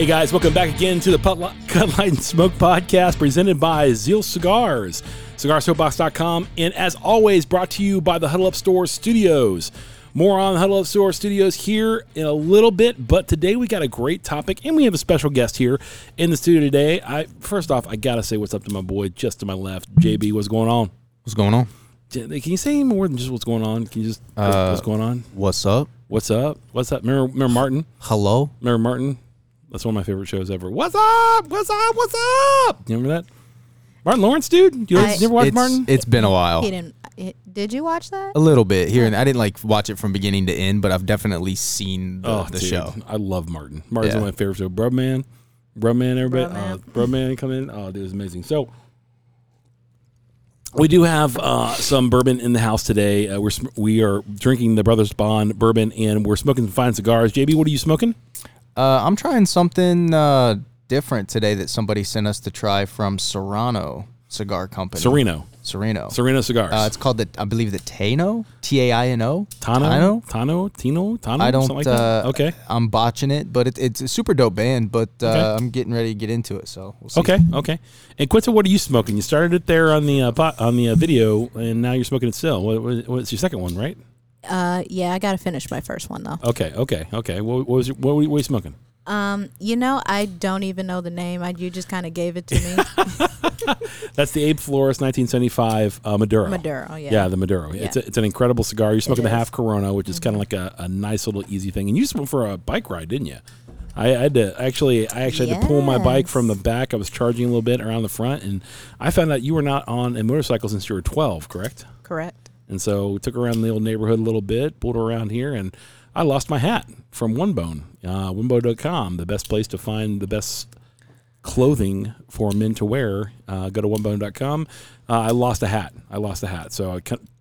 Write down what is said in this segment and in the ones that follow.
Hey guys, welcome back again to the Put- Cut Light and Smoke podcast presented by Zeal Cigars, cigarsoapbox.com, and as always, brought to you by the Huddle Up Store Studios. More on the Huddle Up Store Studios here in a little bit, but today we got a great topic and we have a special guest here in the studio today. I First off, I gotta say what's up to my boy just to my left. JB, what's going on? What's going on? Can you say any more than just what's going on? Can you just Uh, what's going on? What's up? What's up? What's up? Remember, remember Martin? Hello? Remember Martin? That's one of my favorite shows ever. What's up? What's up? What's up? You remember that? Martin Lawrence, dude. You I- never watched it's, Martin? It's been a while. He didn't. he- Did you watch that? A little bit here, and I didn't like watch it from beginning to end, but I've definitely seen the, oh, the dude, show. I love Martin. Martin's Yeah. one of my favorite So, Bro Man, Bro Man, everybody, Bro uh, Man. Bro Man come in. Oh, dude, it's amazing. So. We do have uh, some bourbon in the house today. Uh, we're sm- we are drinking the Brothers Bond bourbon, and we're smoking some fine cigars. JB, what are you smoking? Uh, I'm trying something uh, different today that somebody sent us to try from Serrano Cigar Company. Sereno, Sereno. Sereno cigars. Uh, it's called the, I believe, the Tano? T A I N O? Tano, Tano, Tino, Tano. I don't. like uh, that? Okay, I'm botching it, but it, it's a super dope band. But uh, Okay. I'm getting ready to get into it, so we'll see. Okay, okay. And Quenta, what are you smoking? You started it there on the uh, pot, on the uh, video, and now you're smoking it still. What, what, what's your second one, right? Uh, yeah, I got to finish my first one though. Okay, okay, okay. What, what was your, what, were you, what were you smoking? Um, you know, I don't even know the name. I you just kind of gave it to me. That's the Abe Flores 1975 uh, Maduro. Maduro, yeah. Yeah, the Maduro. It's a, it's an incredible cigar. You're smoking the. Mm-hmm. half Corona, which is kind of like a, a nice little easy thing. And you smoked for a bike ride, didn't you? I, I had to actually, I actually had to pull my bike from the back. I was charging a little bit around the front, and I found out you were not on a motorcycle since you were 12, correct? Correct. And so took around the old neighborhood a little bit, pulled around here, and I lost my hat from Onebone. Uh, Onebone.com, the best place to find the best clothing for men to wear. Uh, go to onebone.com. Uh, I lost a hat. I lost a hat. So I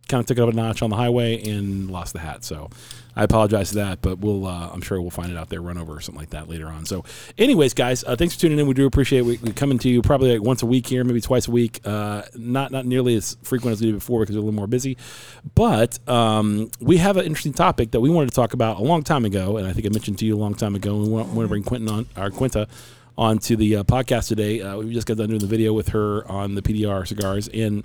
kind of took it up a notch on the highway and lost the hat. So I apologize for that, but we'll, uh, I'm sure we'll find it out there, run over or something like that later on. So, anyways, guys, uh, thanks for tuning in. We do appreciate. We, we coming to you probably like once a week here, maybe twice a week. Uh, not not nearly as frequent as we did before because we're a little more busy. But um, we have an interesting topic that we wanted to talk about a long time ago, and I think I mentioned to you a long time ago. We want, want to bring Quentin on, our Quenta onto the uh, podcast today. Uh, we just got done doing the video with her on the PDR cigars, and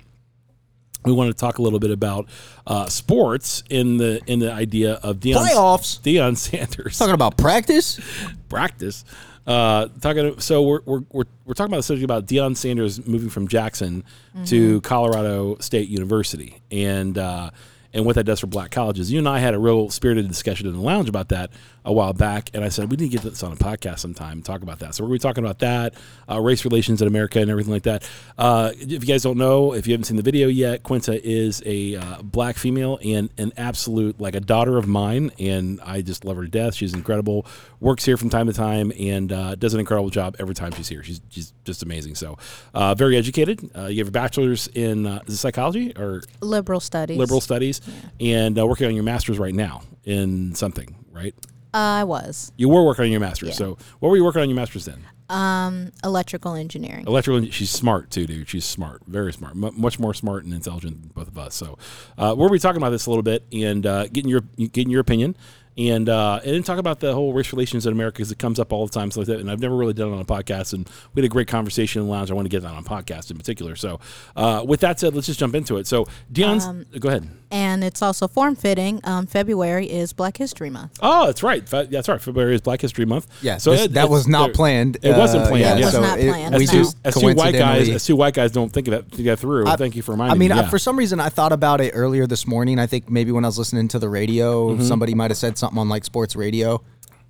we want to talk a little bit about uh, sports in the in the idea of Deion Playoffs. Deion Sanders Talking about practice? practice. Uh, talking. So we're, we're we're we're talking about the subject about Deion Sanders moving from Jackson to Colorado State University, and uh, and what that does for black colleges. You and I had a real spirited discussion in the lounge about that a while back, and I said we need to get this on a podcast sometime and talk about that. So we're going to be talking about that, uh, race relations in America, and everything like that. Uh, if you guys don't know, if you haven't seen the video yet, Quenta is a uh, black female and an absolute like a daughter of mine, and I just love her to death. She's incredible. Works here from time to time and uh, does an incredible job every time she's here. She's she's just amazing. So uh, very educated. Uh, you have a bachelor's in uh, is it psychology or Liberal studies. liberal studies, and uh, working on your master's right now in something, right? Uh, I was You were working on your master's. Yeah. So what were you working on your master's then? um electrical engineering. Electrical. She's smart too, dude. She's smart, very smart, M- much more smart and intelligent than both of us. So, uh, we'll be talking about this a little bit and uh, getting your getting your opinion, and uh, and then talk about the whole race relations in America because it comes up all the time. So like that, and I've never really done it on a podcast, and we had a great conversation in the lounge. I want to get that on a podcast in particular. So, uh, with that said, let's just jump into it. So, Deion's, go ahead. And it's also form fitting. Um, February is Black History Month. Oh, that's right. Fe- That's right. February is Black History Month. Yeah, So this- it- that it's- was not planned. It wasn't Uh, planned. yeah, yeah. was so not it- planned. we As two, as two white guys, as two white guys don't think of that to get through. I- Thank you for I reminding mean, me. I- yeah. for some reason, I thought about it earlier this morning. I think maybe when I was listening to the radio, Mm-hmm. somebody might have said something on like sports radio,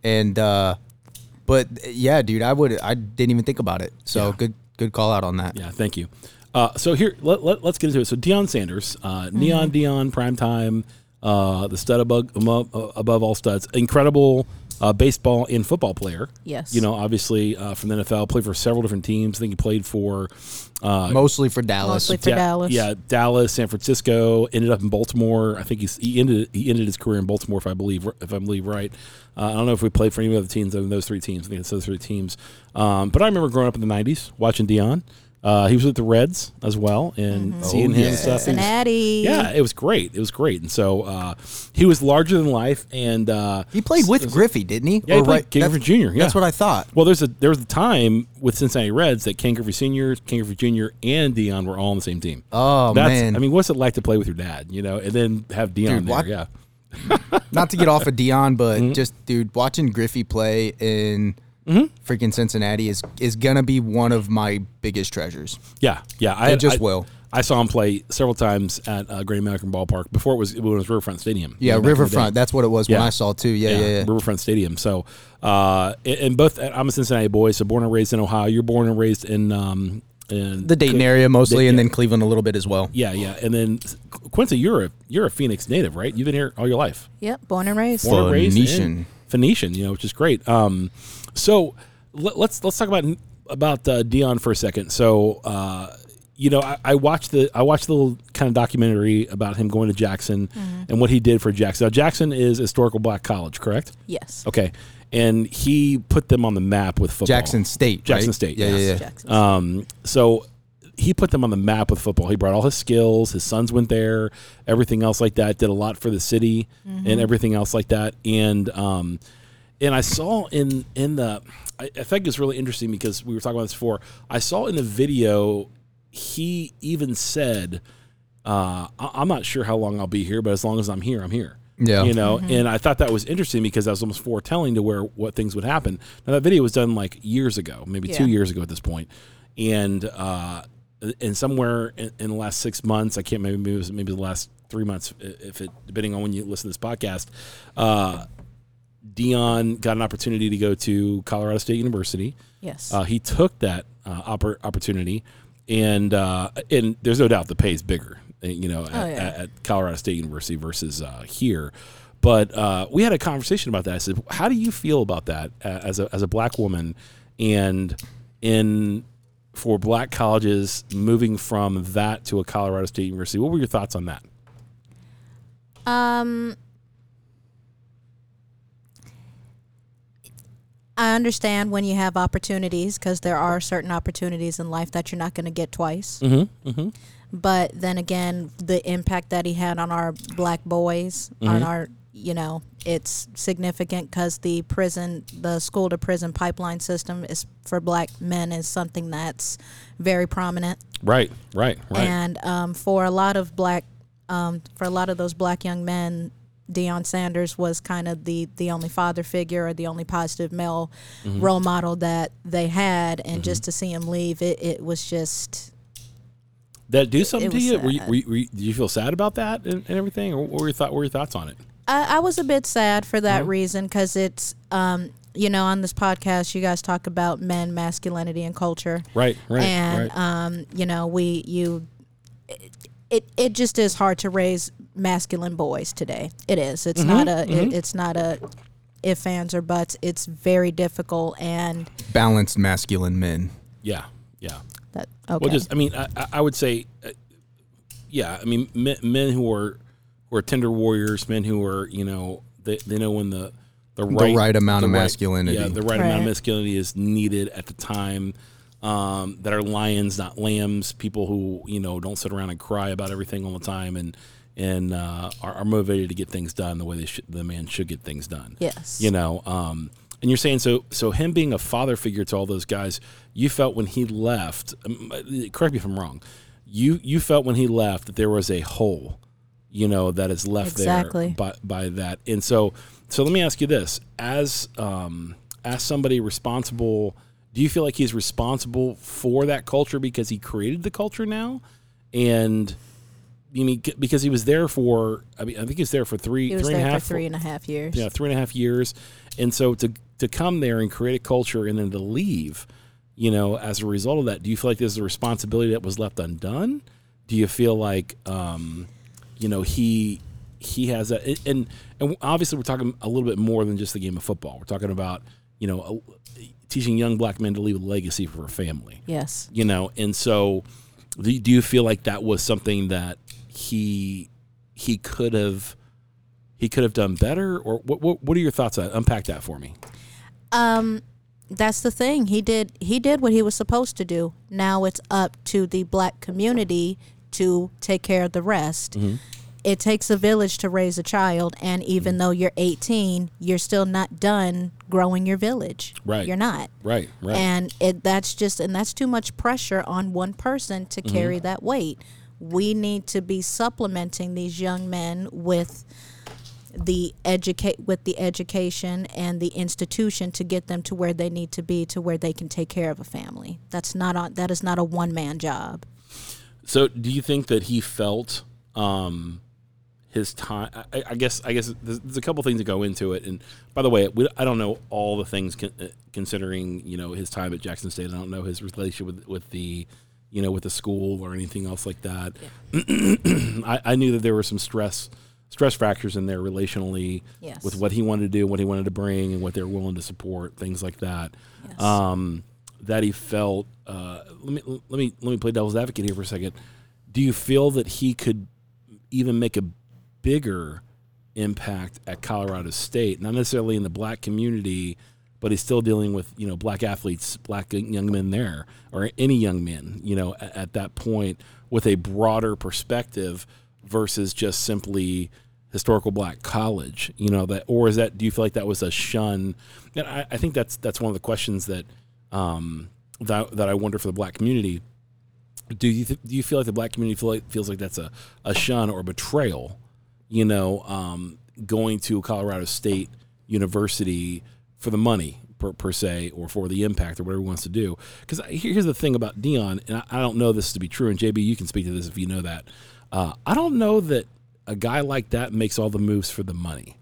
and uh, but yeah, dude, I would I didn't even think about it. So Yeah. good good call out on that. Yeah, thank you. Uh, so here, let, let, us get into it. So Deion Sanders, uh, Mm-hmm. Neon Deion, prime time, uh, the stud above, above, above all studs, incredible uh, baseball and football player. Yes. You know, obviously uh, from the NFL, played for several different teams. I think he played for uh, Mostly for Dallas. Mostly for Da- Dallas. Yeah, Dallas, San Francisco. Ended up in Baltimore. I think he's, he ended he ended his career in Baltimore, if I believe if I believe right. Uh, I don't know if we played for any other teams other than those three teams. I think it's those three teams. Um, but I remember growing up in the '90s watching Deion. Uh, he was with the Reds as well, and seeing Oh, him yeah. stuff. it was- Cincinnati. yeah, it was great. It was great, and so uh, he was larger than life. And uh, He played with Griffey, didn't he? Yeah, he Or played King that's- Griffey Jr., yeah. That's what I thought. well, there's a there was a time with Cincinnati Reds that Ken Griffey Senior, Ken Griffey Jr., and Deion were all on the same team. Oh That's, man! I mean, what's it like to play with your dad? You know, and then have Deion Dude, there? what- Yeah, not to get off of Deion, but Mm-hmm. just dude, watching Griffey play in Mm-hmm. freaking Cincinnati is is gonna be one of my biggest treasures. yeah, yeah. I It just I, will. I saw him play several times at uh, Great American Ballpark before it was when it was Riverfront Stadium. Yeah, you know, back in the Riverfront. That's what it was when I saw it too. Yeah, yeah, yeah. Riverfront Stadium. So, uh, and and both I'm a Cincinnati boy, so born and raised in Ohio. You're born and raised in um, in The Dayton area mostly, and yeah. then Cleveland a little bit as well. Yeah, yeah, and then Quincy, you're a you're a Phoenix native, right? You've been here all your life. Yep. Born and raised. Born and raised in Phoenician. Phoenician, you know, which is great. Um, so let, let's let's talk about about uh, Deion for a second. So, uh, you know, I, I watched the I watched the little kind of documentary about him going to Jackson and what he did for Jackson. Now, Jackson is historical black college, correct? Yes. Okay, and he put them on the map with football. Jackson State. Jackson right? State, Yeah, yes. yeah, yeah. Jackson. Um, so he put them on the map with football. He brought all his skills. His sons went there. Everything else like that. Did a lot for the city and everything else like that. And um, and I saw in in the I, I think it's really interesting because we were talking about this before. I saw in the video he even said, uh, I, "I'm not sure how long I'll be here, but as long as I'm here, I'm here." Yeah. you know. And I thought that was interesting because that was almost foretelling to where what things would happen. Now that video was done like years ago, maybe two years ago at this point, and uh, and somewhere in, in the last six months, I can't maybe maybe it was maybe the last three months, if it depending on when you listen to this podcast. Uh, Deion got an opportunity to go to Colorado State University. Yes. Uh, he took that uh, oppor- opportunity, and uh, and there's no doubt the pay is bigger, uh, you know, at, Oh, yeah. at, at Colorado State University versus uh, here. But uh, we had a conversation about that. I said, "How do you feel about that as a as a black woman, and in for black colleges moving from that to a Colorado State University? What were your thoughts on that?" Um, I understand when you have opportunities because there are certain opportunities in life that you're not going to get twice. Mm-hmm. Mm-hmm. But then again, the impact that he had on our black boys, on Mm-hmm. our, you know, it's significant because the prison, the school to prison pipeline system is for black men is something that's very prominent. Right. Right. Right. And um, for a lot of black, um, for a lot of those black young men, Deion Sanders was kind of the the only father figure or the only positive male Mm-hmm. role model that they had, and just to see him leave, it, it was just that do something it to you? Were you, were you, were you? Did you feel sad about that and, and everything, or what were your thought? What were your thoughts on it? I, I was a bit sad for that reason because it's um, you know on this podcast you guys talk about men masculinity and culture Right. Right. and right. um, you know we you it it just is hard to raise masculine boys today it is it's not Mm-hmm, a it, it's not a if fans or buts it's very difficult and Balanced masculine men. yeah. Yeah. that okay Well, just I mean, I, I- I would say, uh, yeah. I mean, men, men who are who are tender warriors, men who are you know they, they know when the the right, the right amount the of right- masculinity. yeah, the right, amount of masculinity is needed at the time. Um, that are lions, not lambs. People who you know don't sit around and cry about everything all the time, and and uh, are, are motivated to get things done the way they should, the man should get things done. Yes. You know um and you're saying so so him being a father figure to all those guys you felt when he left um, correct me if i'm wrong you you felt when he left that there was a hole you know that is left Exactly. there by, by that. And so so let me ask you this. As um as somebody responsible do you feel like he's responsible for that culture because he created the culture now? And you mean because he was there for i mean i think he was there for three three and a half three and a half years yeah, three and a half years, and so to to come there and create a culture and then to leave, you know, as a result of that, do you feel like there's a responsibility that was left undone? Do you feel like, um, you know, he he has that, and and obviously we're talking a little bit more than just the game of football. We're talking about, you know, teaching young black men to leave a legacy for a family yes you know and so do you, do you feel like that was something that he he could have he could have done better or what what, what are your thoughts on that? unpack that for me Um, that's the thing. He did he did what he was supposed to do. Now it's up to the black community to take care of the rest. Mm-hmm. It takes a village to raise a child, and even Mm-hmm. though you're 18, you're still not done growing your village. Right. You're not. Right, right. And it that's just and that's too much pressure on one person to Mm-hmm. carry that weight. We need to be supplementing these young men with the educate with the education and the institution to get them to where they need to be to where they can take care of a family. That's not on that is not a one man job. So, do you think that he felt um, his time? I, I guess. I guess there's, there's a couple things that go into it. And by the way, we, I don't know all the things con- uh, considering you know his time at Jackson State. I don't know his relationship with with the you know with the school or anything else like that. I, I knew that there were some stress stress fractures in there relationally Yes. with what he wanted to do, what he wanted to bring, and what they're willing to support, things like that. Yes. Um, that he felt. Uh, let me let me let me play devil's advocate here for a second. Do you feel that he could even make a bigger impact at Colorado State, not necessarily in the black community, but he's still dealing with you know black athletes, black young men there, or any young men, you know, at, at that point with a broader perspective versus just simply historical black college, you know that, or is that? Do you feel like that was a shun? And I, I think that's that's one of the questions that um, that that I wonder for the black community. Do you th- do you feel like the black community feel like, feels like that's a, a shun or betrayal? You know, um, going to Colorado State University for the money per, per se, or for the impact or whatever he wants to do. Because here's the thing about Deion, and I, I don't know this to be true. And JB, you can speak to this if you know that. Uh, I don't know that a guy like that makes all the moves for the money.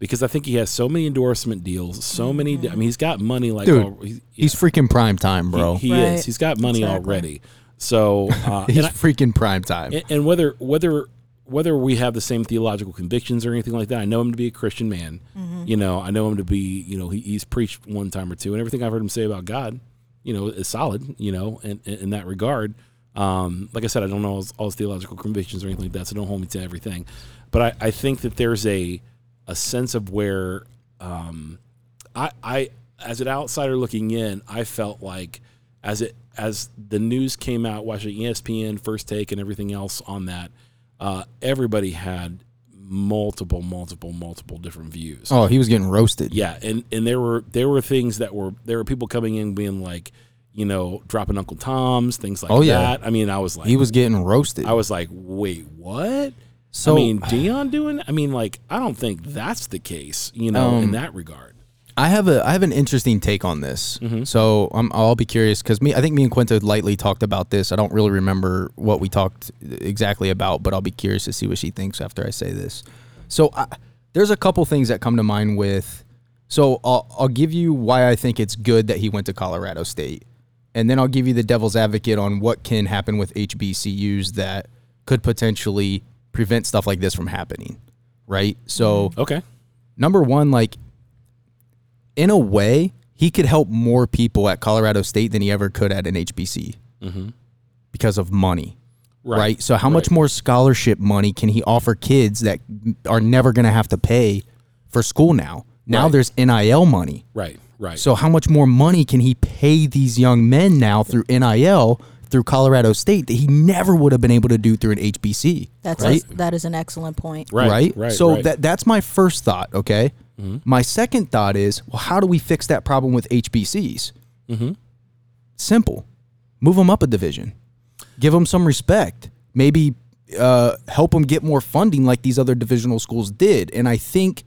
Because I think he has so many endorsement deals, so many. I mean, he's got money like Dude, all- he- He's freaking prime time, bro. he, he Right. is. He's got money Exactly. already. So, uh, He's and, I- freaking prime time. and, and whether whether whether we have the same theological convictions or anything like that, I know him to be a Christian man. You know, I know him to be. You know, he, he's preached one time or two, and everything I've heard him say about God, you know, is solid. You know, in, in, that regard. Um, like I said, I don't know all his, all his theological convictions or anything like that, so don't hold me to everything. But I, I think that there's a a sense of where um, I, I as an outsider looking in, I felt like as it as the news came out, watching ESPN, First Take, and everything else on that, uh, everybody had multiple, multiple, multiple different views. oh, he was getting roasted. Yeah, and and there were there were things that were there were people coming in being like, you know, dropping Uncle Tom's, things like Oh, yeah. that. I mean, I was like, He was getting roasted. I was like, wait, what? So- I mean, Deion doing? I mean, like, I don't think that's the case, you know, Um, in that regard. I have a I have an interesting take on this. Mm-hmm. So I'm, I'll be curious because me I think me and Quenta lightly talked about this. I don't really remember what we talked exactly about, but I'll be curious to see what she thinks after I say this. So I, there's a couple things that come to mind with. So I'll I'll give you why I think it's good that he went to Colorado State, and then I'll give you the devil's advocate on what can happen with HBCUs that could potentially prevent stuff like this from happening. Right. So Okay. number one, like in a way, he could help more people at Colorado State than he ever could at an HBC because of money. Right. So, how much Mm-hmm. More scholarship money can he offer kids that are never going to have to pay for school now? Now Right. there's NIL money. Right. Right. So, how much more money can he pay these young men now through NIL through Colorado State that he never would have been able to do through an HBC? That's right. a, that is an excellent point. right. right? Right. so right. Mm-hmm. that that's my first thought. Okay. My second thought is, well, how do we fix that problem with HBCs? Mm-hmm. Simple. Move them up a division. Give them some respect. Maybe uh, help them get more funding like these other divisional schools did. And I think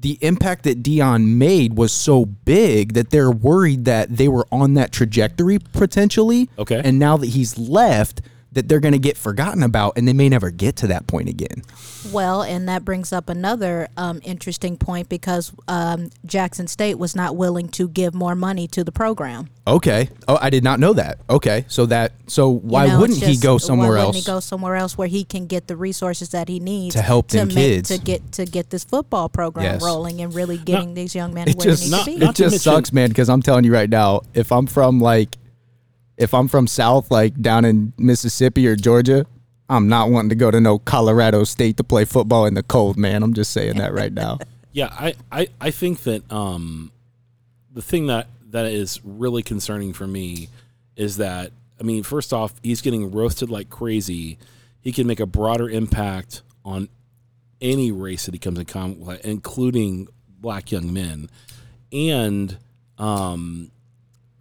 the impact that Deion made was so big that they're worried that they were on that trajectory potentially. Okay. And now that he's left, that they're going to get forgotten about and they may never get to that point again. Well, and that brings up another um, interesting point because um, Jackson State was not willing to give more money to the program. Okay. Oh, I did not know that. Okay. So that so You why know, wouldn't it's he just- go why somewhere wouldn't else? He go somewhere else where he can get the resources that he needs To help them make, kids. to get to get this football program Yes. rolling and really getting these young men it where just they need not- to be. not it to just mention- sucks, man, because I'm telling you right now, if I'm from like if I'm from south like down in Mississippi or Georgia, I'm not wanting to go to no Colorado State to play football in the cold, man. I'm just saying that right now. Yeah, I, I, I think that um, the thing that that is really concerning for me is that I mean, first off, he's getting roasted like crazy. He can make a broader impact on any race that he comes in contact, with, including black young men, and um,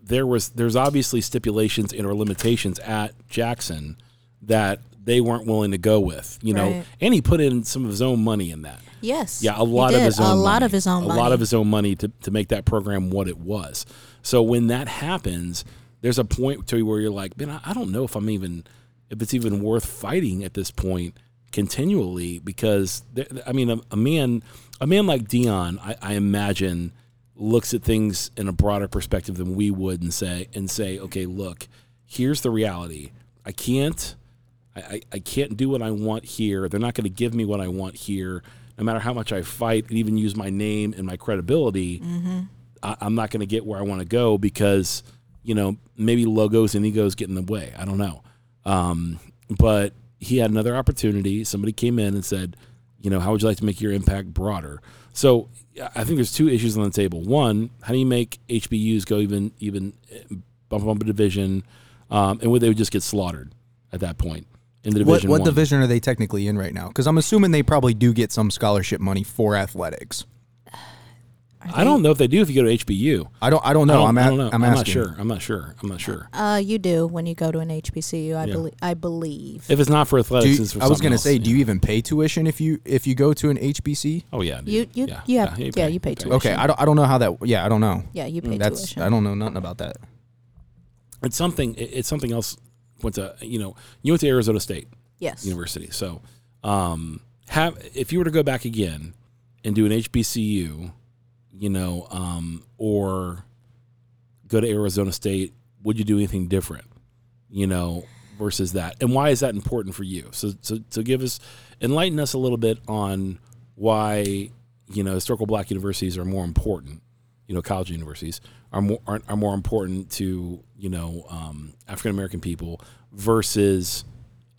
there was there's obviously stipulations and or limitations at Jackson that they weren't willing to go with, you know, Right. and he put in some of his own money in that. Yes. Yeah, a lot of his own a lot money. of his own a money. lot of his own money to, to make that program what it was. So when that happens, there's a point to where you're like, man, I, don't know if I'm even if it's even worth fighting at this point continually because I mean a, a man a man like Deion, I, I imagine looks at things in a broader perspective than we would and say and say, okay, look, here's the reality. I can't I, I, I can't do what I want here. They're not going to give me what I want here. No matter how much I fight and even use my name and my credibility, I, I'm not going to get where I want to go because, you know, maybe logos and egos get in the way. I don't know. Um, but he had another opportunity. Somebody came in and said, you know, how would you like to make your impact broader? So I think there's two issues on the table. One, how do you make HBUs go even even eh, bump up a division, um, and would they just get slaughtered at that point in the What division? what one? division are they technically in right now? Because I'm assuming they probably do get some scholarship money for athletics. I don't know if they do if you go to HBU. I don't I don't I know. don't, I'm, I at, don't know. I'm, I'm, not sure. I'm not sure. I'm not sure. Uh, you do when you go to an HBCU. I Yeah. believe. I believe. If it's not for Do athletics, you- it's for I was going gonna to say, do you even pay tuition if you if you go to an HBC? Oh yeah, dude. You- you- yeah, you have- yeah, you pay tuition. Okay, I don't I don't know how that. Yeah, I don't know. Yeah, you pay That's tuition. I don't know nothing about that. It's something. It's something else. Went to you know you went to Arizona State yes. University. So um, have if you were to go back again and do an HBCU, you know, um, or go to Arizona State, would you do anything different? You know, versus that, and why is that important for you? So, so, so give us enlighten us a little bit on why you know historical Black universities are more important. You know, college universities are more are, are more important to you know um, African American people versus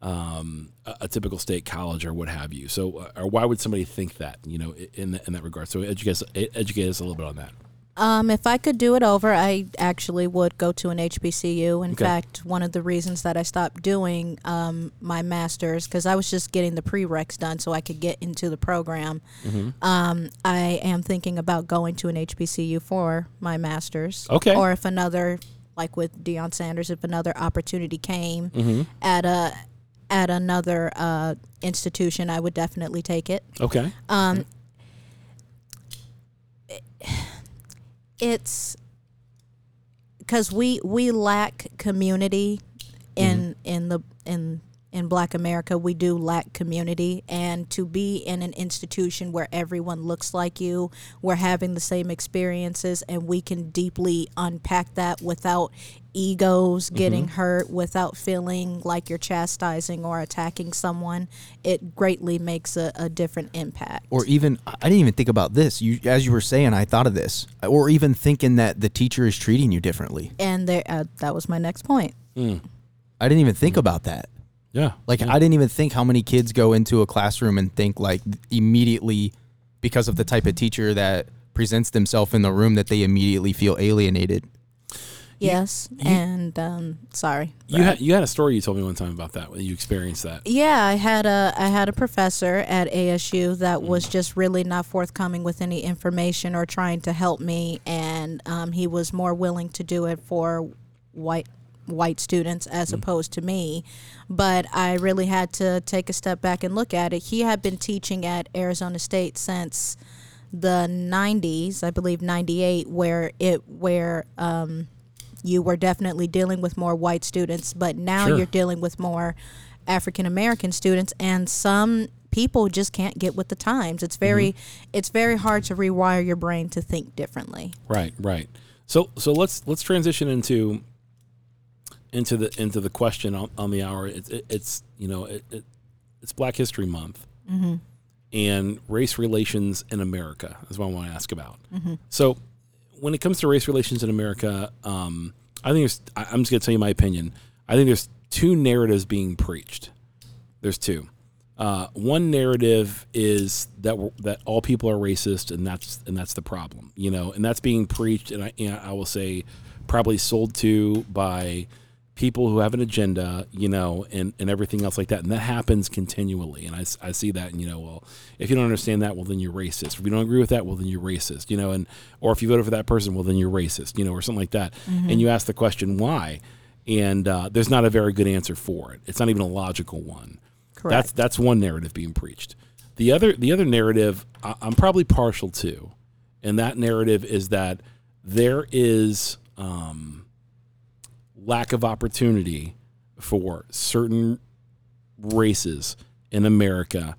um, a, a typical state college or what have you. So, uh, or why would somebody think that? You know, in in that regard. So, educate us, educate us a little bit on that. Um, if I could do it over, I actually would go to an HBCU. In Okay. fact, one of the reasons that I stopped doing um, my master's because I was just getting the prereqs done so I could get into the program. Um, I am thinking about going to an HBCU for my master's. Okay. Or if another, like with Deion Sanders, if another opportunity came at a at another uh, institution, I would definitely take it. Okay. Um, it's because we we lack community in in the in in Black America. We do lack community, and to be in an institution where everyone looks like you, we're having the same experiences, and we can deeply unpack that without egos getting hurt, without feeling like you're chastising or attacking someone. It greatly makes a, a different impact. Or even I didn't even think about this. You as you were saying, I thought of this. Or even thinking that the teacher is treating you differently. and there uh, that was my next point Mm. I didn't even think about that. Yeah. Like I didn't even think how many kids go into a classroom and think like immediately because of the type of teacher that presents themselves in the room that they immediately feel alienated. yes and um sorry You had you had a story you told me one time about that when you experienced that. yeah i had a i had a professor at asu that was just really not forthcoming with any information or trying to help me and um, he was more willing to do it for white white students as opposed to me but i really had to take a step back and look at it. He had been teaching at arizona state since the 90s i believe 98 where it where um, you were definitely dealing with more white students but now Sure. you're dealing with more african american students and some people just can't get with the times. It's very it's very hard to rewire your brain to think differently. Right, right. So so let's let's transition into into the into the question on, on the hour. It's it, it's you know it, it, it's Black History Month and race relations in America is what I want to ask about. So when it comes to race relations in America, um, I think there's. I- I'm just going to tell you my opinion. I think there's two narratives being preached. There's two. uh, one narrative is that that all people are racist, and that's and that's the problem, you know, and that's being preached, and I, and I will say, probably sold to by people who have an agenda, you know, and, and everything else like that. And that happens continually. And I, I see that, and, you know, well, if you don't understand that, well, then you're racist. If you don't agree with that, well, then you're racist, you know, and, or if you voted for that person, well, then you're racist, you know, or something like that. And you ask the question, why? And uh, there's not a very good answer for it. It's not even a logical one. Correct. That's, that's one narrative being preached. The other, the other narrative I, I'm probably partial to, and that narrative is that there is, um, lack of opportunity for certain races in America.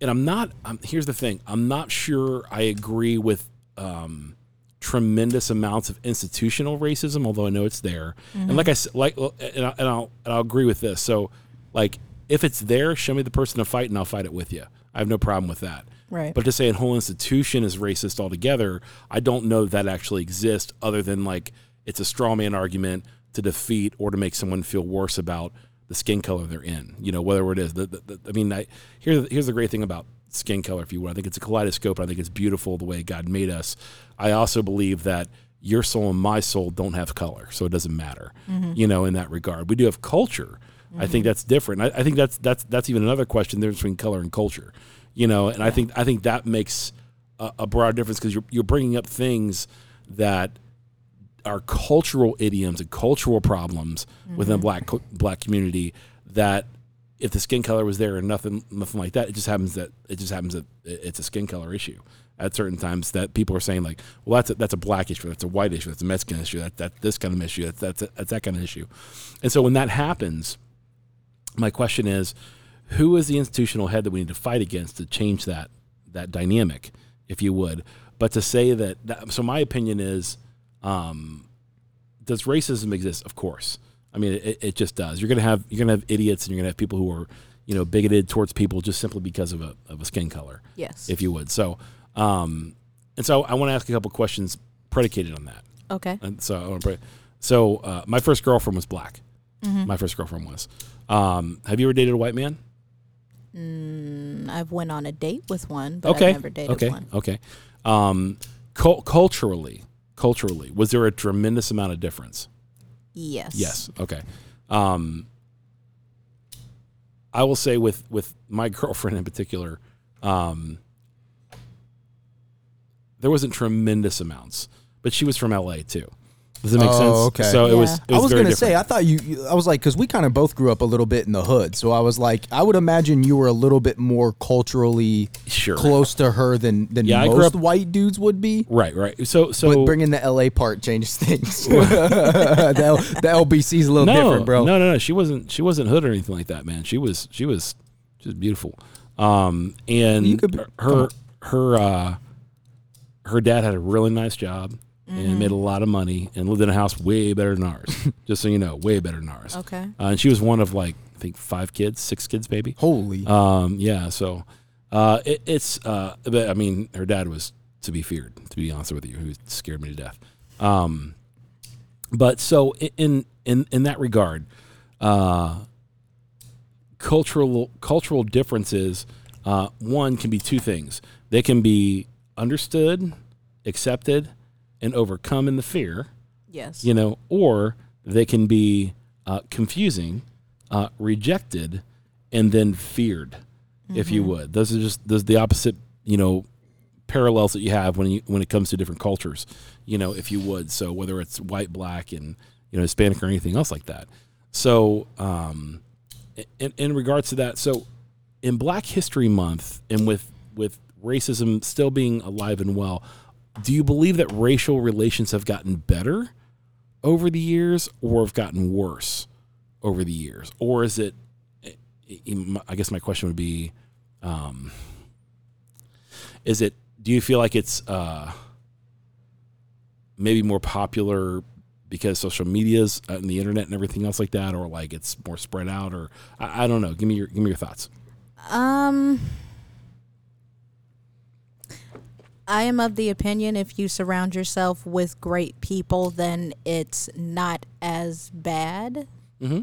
And I'm not, I'm, here's the thing I'm not sure I agree with um, tremendous amounts of institutional racism, although I know it's there. And like I said, like, and, I, and, I'll, and I'll agree with this. So, like, if it's there, show me the person to fight and I'll fight it with you. I have no problem with that. Right. But to say a whole institution is racist altogether, I don't know that, that actually exists other than like it's a straw man argument to defeat or to make someone feel worse about the skin color they're in. You know, whatever it is. The, the, the, I mean, I, here's, here's the great thing about skin color, if you will. I think it's a kaleidoscope. And I think it's beautiful the way God made us. I also believe that your soul and my soul don't have color, so it doesn't matter. Mm-hmm. You know, in that regard, we do have culture. I think mm-hmm. that's different. I, I think that's that's that's even another question there between color and culture. You know, and I think I think that makes a, a broad difference because you're you're bringing up things that are cultural idioms and cultural problems within the mm-hmm. black black community that if the skin color was there and nothing nothing like that, it just happens that it just happens that it's a skin color issue at certain times that people are saying like, well, that's a, that's a black issue, that's a white issue, that's a Mexican issue, that that this kind of issue, that's that's, a, that's that kind of issue, and so when that happens, my question is, who is the institutional head that we need to fight against to change that that dynamic, if you would? But to say that, that so my opinion is, um, does racism exist? Of course. I mean, it, it just does. You're gonna have you're gonna have idiots, and you're gonna have people who are, you know, bigoted towards people just simply because of a of a skin color, yes. if you would. So, um, and so I want to ask a couple questions predicated on that. okay. And so, I wanna so uh, my first girlfriend was black. My first girlfriend was. Um, have you ever dated a white man? Mm, I've went on a date with one, but okay. I've never dated okay. one. Okay. Um, cul- culturally, culturally, was there a tremendous amount of difference? Yes. Yes. Okay. Um, I will say with with my girlfriend in particular, um, there wasn't tremendous amounts, but she was from LA too. Does it make Oh, sense? okay. So it was. Yeah. It was I was gonna say. I thought you, you- I was like, because we kind of both grew up a little bit in the hood, so I was like, I would imagine you were a little bit more culturally Sure. close to her than than Yeah, I grew most up- white dudes would be. Right. Right. So so But bringing the LA part changes things. the, L, the LBC's a little no, different, bro. No, no, no. She wasn't. She wasn't hood or anything like that, man. She was. She was. She was beautiful. Um, and You could be- her her uh, her dad had a really nice job and made a lot of money and lived in a house way better than ours. Just so you know, way better than ours. Okay. Uh, and she was one of like I think five kids, six kids, maybe. Holy. Um, yeah. So uh, it, it's. Uh, but I mean, her dad was to be feared. To be honest with you, who scared me to death. Um, but so in in in that regard, uh, cultural cultural differences. Uh, one can be two things. They can be understood, accepted, and overcome in the fear Yes. you know, or they can be uh, confusing, uh, rejected, and then feared, if you would. Those are just those the opposite, you know, parallels that you have when you when it comes to different cultures, you know, if you would. So whether it's white, black, and you know Hispanic or anything else like that. So um, in, in regards to that, so in Black History Month, and with with racism still being alive and well, do you believe that racial relations have gotten better over the years, or have gotten worse over the years, or is it? I guess my question would be, um, is it? Do you feel like it's uh, maybe more popular because social media's uh, and the internet and everything else like that, or like it's more spread out, or I, I don't know. Give me your give me your thoughts. Um, I am of the opinion if you surround yourself with great people, then it's not as bad Mm-hmm.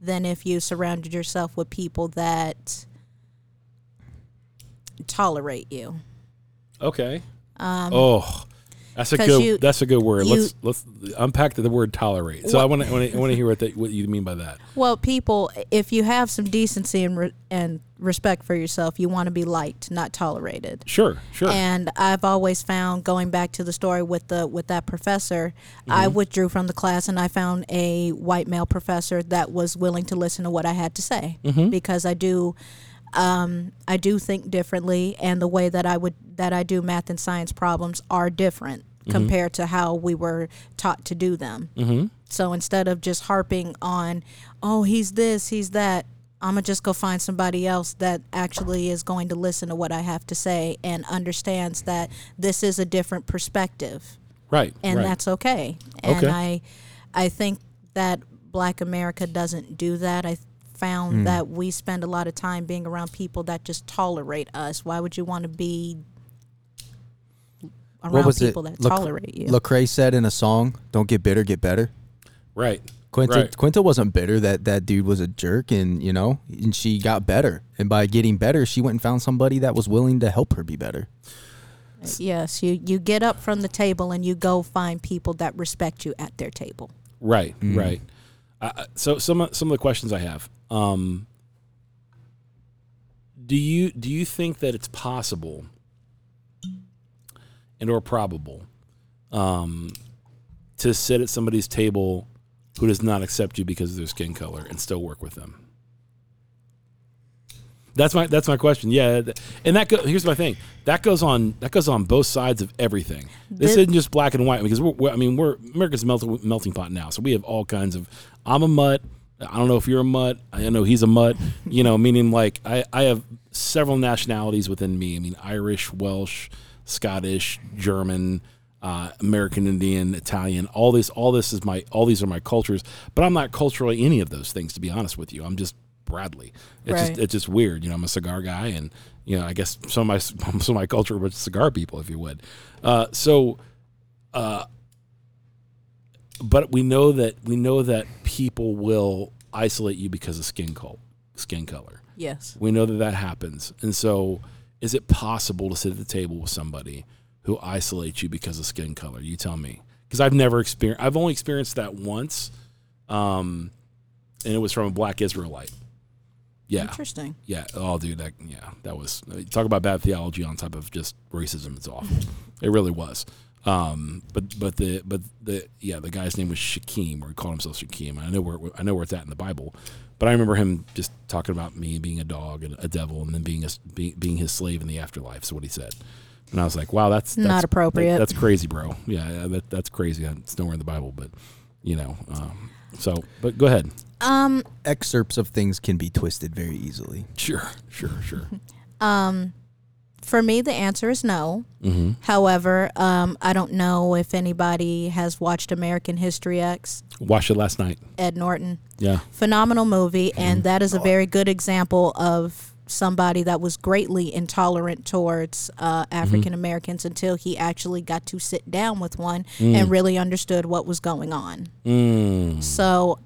than if you surrounded yourself with people that tolerate you. Okay. oh, that's a good. you- that's a good word. you- let's let's unpack the word tolerate. So I want to want to hear what that, what you mean by that. Well, people, if you have some decency and re- and respect for yourself, you want to be liked, not tolerated. Sure, sure. And I've always found, going back to the story with the with that professor, I mm-hmm. withdrew from the class, and I found a white male professor that was willing to listen to what I had to say mm-hmm. because I do. Um, I do think differently, and the way that I would that I do math and science problems are different compared to how we were taught to do them. Mm-hmm. So instead of just harping on, oh, he's this, he's that, I'm gonna just go find somebody else that actually is going to listen to what I have to say and understands that this is a different perspective, right. and right. that's okay. And Okay. I, I think that Black America doesn't do that. I found Hmm. that we spend a lot of time being around people that just tolerate us. Why would you want to be around What was it? people that Lec- tolerate you? Lecrae said in a song, "Don't get bitter, get better." right. Quenta Right. Quenta wasn't bitter that that dude was a jerk, and you know, and she got better. And by getting better, she went and found somebody that was willing to help her be better. Yes, you you get up from the table and you go find people that respect you at their table. Right, right. Uh, so some some of the questions I have. Um, do you do you think that it's possible and or probable um, to sit at somebody's table who does not accept you because of their skin color and still work with them? That's my that's my question. Yeah, and that go, here's my thing. That goes on that goes on both sides of everything. This The- isn't just black and white because we're, we're I mean we're America's melting melting pot now. So we have all kinds of. I'm a mutt. I don't know if you're a mutt. I know he's a mutt. You know, meaning like I I have several nationalities within me. I mean Irish, Welsh, Scottish, German. Uh, American Indian, Italian, all this, all this is my, all these are my cultures. But I'm not culturally any of those things, to be honest with you. I'm just Bradley. It's Right. just it's just weird. You know, I'm a cigar guy, and you know, I guess some of my some of my culture was cigar people, if you would. Uh, so, uh, but we know that we know that people will isolate you because of skin color. Skin color. Yes. We know that that happens, and so is it possible to sit at the table with somebody who isolates you because of skin color? You tell me, because I've never experienced. I've only experienced that once, um, and it was from a black Israelite. Yeah, Interesting. yeah. Oh, dude, that yeah, that was talk about bad theology on top of just racism. It's awful. it really was. Um, but but the but the yeah, the guy's name was Shakim, or he called himself Shakim. I know where I know where it's at in the Bible, but I remember him just talking about me being a dog and a devil, and then being a, being, being his slave in the afterlife. So what he said. And I was like, wow, that's, that's Not appropriate. that- that's crazy, bro. Yeah, yeah, that, that's crazy. It's nowhere in the Bible, but you know. Um, so, but go ahead. Um, Excerpts of things can be twisted very easily. Sure, sure, sure. for me, the answer is no. Mm-hmm. However, um, I don't know if anybody has watched American History X. Watched it last night. Ed Norton, Yeah. phenomenal movie, Mm-hmm. and that is a very good example of somebody that was greatly intolerant towards uh, Mm-hmm. African Americans until he actually got to sit down with one Mm. and really understood what was going on. Mm. So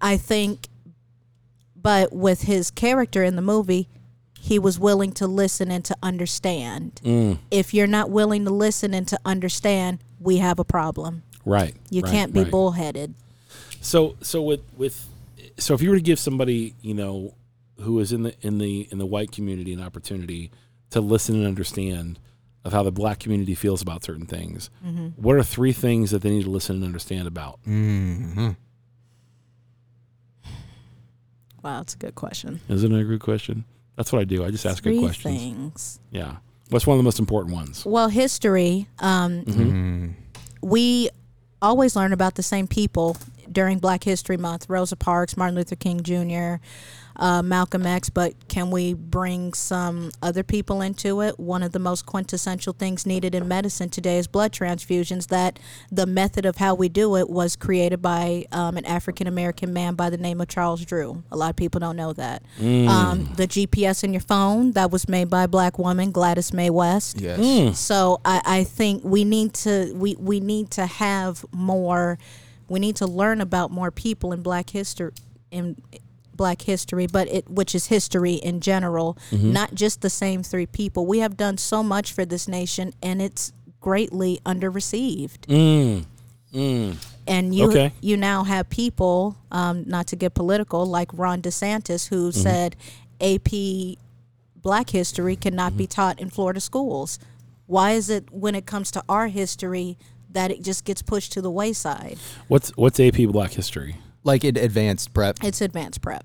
I think, but with his character in the movie, he was willing to listen and to understand. Mm. If you're not willing to listen and to understand, we have a problem. Right. You right, can't be right. bullheaded. So so with with so if you were to give somebody you know who is in the in the in the white community an opportunity to listen and understand of how the black community feels about certain things, Mm-hmm. what are three things that they need to listen and understand about? Mm-hmm. Wow, that's a good question. Isn't it a good question? That's what I do. I just ask Three good questions. things. Yeah. What's one of the most important ones? Well, history. Um, Mm-hmm. we always learn about the same people during Black History Month Rosa Parks, Martin Luther King Jr., uh, Malcolm X, but can we bring some other people into it? One of the most quintessential things needed in medicine today is blood transfusions. That the method of how we do it was created by um, an African American man by the name of Charles Drew. A lot of people don't know that. Um, the GPS in your phone that was made by a black woman, Gladys Mae West. Yes. Mm. So I, I think we need to we, we need to have more we need to learn about more people in black history in black history but it which is history in general Mm-hmm. not just the same three people we have done so much for this nation and it's greatly under received Mm. Mm. and you Okay. you now have people um, not to get political like ron desantis who Mm-hmm. said ap black history cannot Mm-hmm. be taught in florida schools why is it when it comes to our history that it just gets pushed to the wayside What's what's AP Black History? Like in advanced prep. it's advanced prep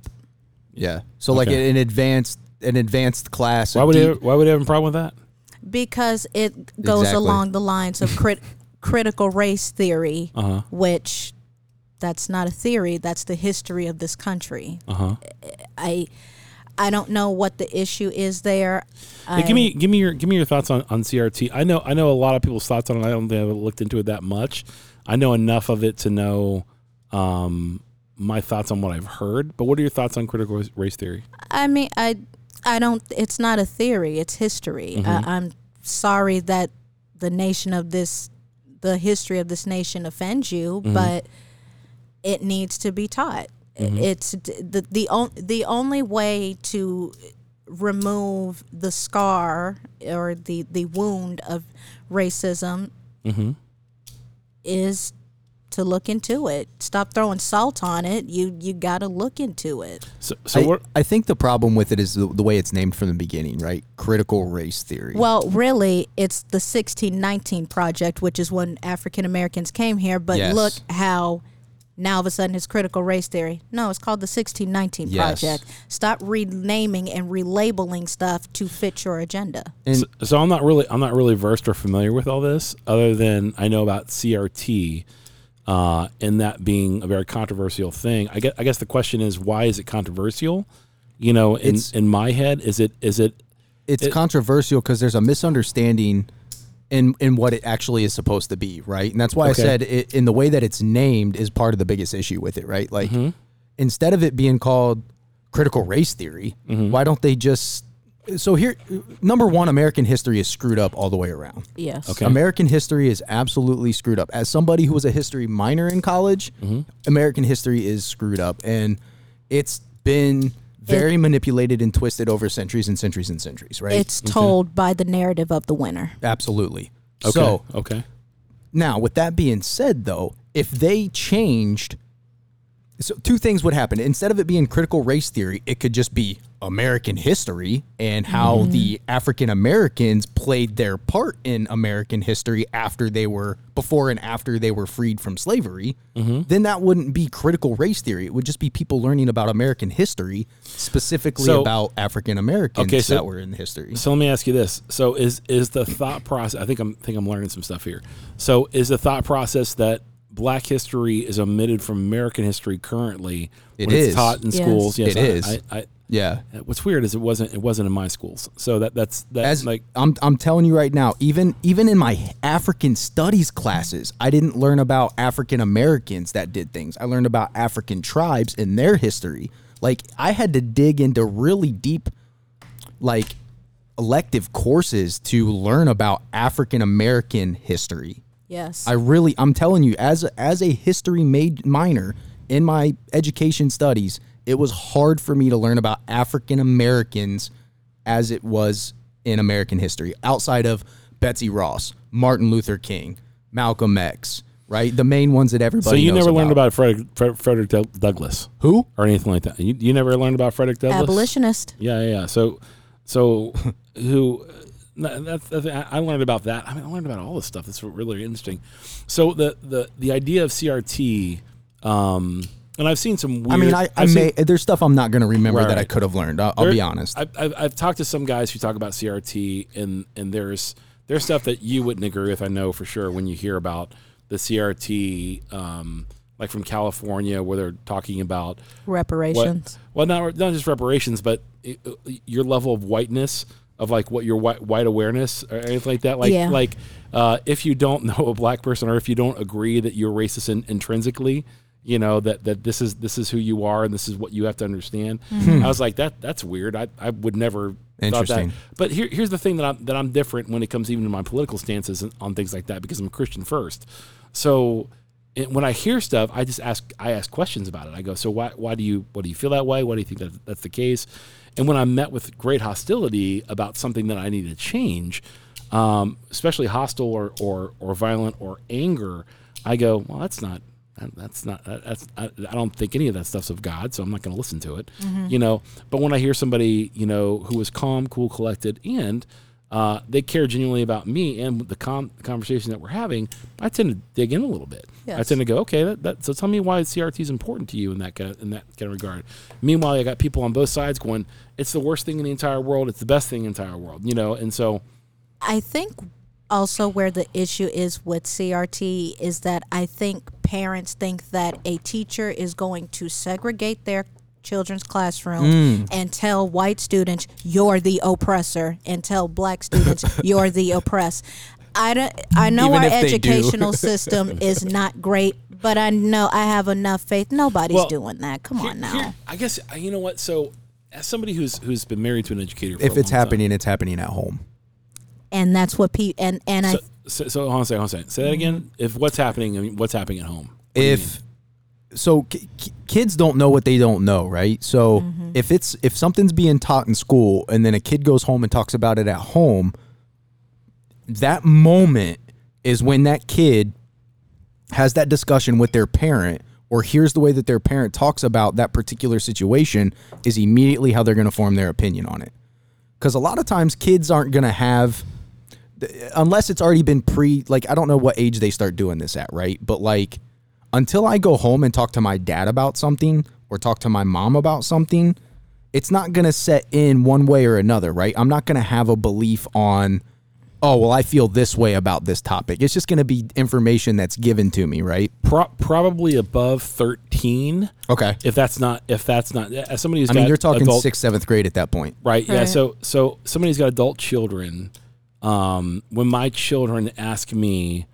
Yeah. So like Okay. an advanced an advanced class. Why a would deep- they, why would they have a problem with that? because it goes Exactly. along the lines of crit- critical race theory Uh huh. which that's not a theory that's the history of this country Uh huh. i i don't know what the issue is there Hey, give me give me your give me your thoughts on, on CRT. I know I know a lot of people's thoughts on it. I don't think I've looked into it that much. I know enough of it to know um, my thoughts on what I've heard. But what are your thoughts on critical race- theory? I mean, I, I don't. It's not a theory. It's history. Mm-hmm. I, I'm sorry that the nation of this, the history of this nation offends you, Mm-hmm. but it needs to be taught. Mm-hmm. It's the the on, the only way to remove the scar or the the wound of racism Mm-hmm. is to look into it. Stop throwing salt on it. You you got to look into it. So, so I. I think the problem with it is the, the way it's named from the beginning, right? Critical race theory. Well, really, it's the 1619 project, which is when African Americans came here. But Yes. look how now all of a sudden it's critical race theory. No, it's called the 1619 Yes. project. Stop renaming and relabeling stuff to fit your agenda. and So, so I'm not really I'm not really versed or familiar with all this, other than I know about CRT, uh, and that being a very controversial thing. I guess I guess the question is why is it controversial? You know, in It's- in my head, is it is it it's it- controversial because there's a misunderstanding in in what it actually is supposed to be, right? And that's why Okay. I said it, in the way that it's named is part of the biggest issue with it, right? Like Mm-hmm. instead of it being called critical race theory, Mm-hmm. why don't they just so here number 1 American history is screwed up all the way around. Yes. Okay. American history is absolutely screwed up. As somebody who was a history minor in college, Mm-hmm. American history is screwed up and it's been very manipulated and twisted over centuries and centuries and centuries, right? It's told by the narrative of the winner. Absolutely. okay? So okay. now, with that being said, though, if they changed, so two things would happen. Instead of it being critical race theory, it could just be American history and how mm-hmm. the African Americans played their part in American history after they were before and after they were freed from slavery. Mm-hmm. Then that wouldn't be critical race theory. It would just be people learning about American history, specifically So- about African Americans Okay, so- that were in the history. So let me ask you this: So is is the thought process? I think I'm think I'm learning some stuff here. So is the thought process that Black history is omitted from American history currently It when it's taught in Yes. schools? Yes, It I- is. I, I, Yeah. Uh, what's weird is it wasn't it wasn't in my schools. So that that's that's as like I'm I'm telling you right now, even even in my African studies classes, I didn't learn about African Americans that did things. I learned about African tribes and their history. Like I had to dig into really deep like elective courses to learn about African American history. Yes. I really I'm telling you as a, as a history made minor in my education studies, it was hard for me to learn about African Americans as it was in American history outside of Betsy Ross, Martin Luther King, Malcolm X, right? The main ones that everybody so you knows never learned about Frederick, Frederick Douglass who? or anything like that. You, you never learned about Frederick Douglass. Abolitionist. Yeah, yeah. yeah. So, so who? That's, that's I I learned about that. I mean, I learned about all this stuff. That's really interesting. So the the the idea of CRT, um, and I've seen some. Weird, I mean, I, I I've may seen- there's stuff I'm not going to remember Right, that I could have learned. I'll, I'll be honest. I've, I've, I've talked to some guys who talk about CRT, and and there's there's stuff that you wouldn't agree with. I know for sure when you hear about the CRT, um, like from California, where they're talking about Reparations. well, not not just reparations, but it, your level of whiteness of like what your white, white awareness or anything like that. Like Yeah. like uh, if you don't know a black person or if you don't agree that you're racist in, intrinsically, you know that that this is this is who you are and this is what you have to understand. Mm-hmm. I was like that that's weird. I, I would never. thought Interesting. That. But here, here's the thing that I'm that I'm different when it comes even to my political stances on things like that because I'm a Christian first. So and when I hear stuff, I just ask I ask questions about it. I go, so why why do you what do you feel that way? Why do you think that that's the case? And when I'm met with great hostility about something that I need to change, um, especially hostile or, or or violent or anger, I go, well, that's not that's not that's I, I don't think any of that stuff's of God, so I'm not going to listen to it. You know, but when I hear somebody, you know, who is calm, cool, collected, and uh, they care genuinely about me and the com- conversation that we're having, I tend to dig in a little bit. I tend to go, okay, that, that, so tell me why CRT is important to you in that kind of, in that kind of regard. Meanwhile, I got people on both sides going, it's the worst thing in the entire world, it's the best thing in the entire world, you know, and so I think also where the issue is with CRT is that I think parents think that a teacher is going to segregate their children's classroom and tell white students you're the oppressor and tell black students you're the oppressed. I don't, I know Even our if they do. educational system is not great, but I know I have enough faith. Nobody's Well, doing that. Come Here- on now. here- I guess uh, you know what. So, as somebody who's who's been married to an educator, for If a it's long time- happening, it's happening at home. And that's what people and and I So, so, so hold on a second. Hold on a second. Say that again. If what's happening, I mean, what's happening at home? What if so ki- ki- kids don't know what they don't know right so mm-hmm. if it's if something's being taught in school and then a kid goes home and talks about it at home that moment is when that kid has that discussion with their parent or hears the way that their parent talks about that particular situation is immediately how they're going to form their opinion on it because a lot of times kids aren't going to have unless it's already been pre like I don't know what age they start doing this at, right? But like until I go home and talk to my dad about something or talk to my mom about something, it's not going to set in one way or another, right? I'm not going to have a belief on oh, well I feel this way about this topic. It's just going to be information that's given to me, right? Pro- probably above thirteen. Okay. If that's not, if that's not, uh, as somebody who's I got mean, you're talking adult, 6th, 7th grade at that point. right? Yeah. Right. So, so somebody who's got adult children. Um, when my children ask me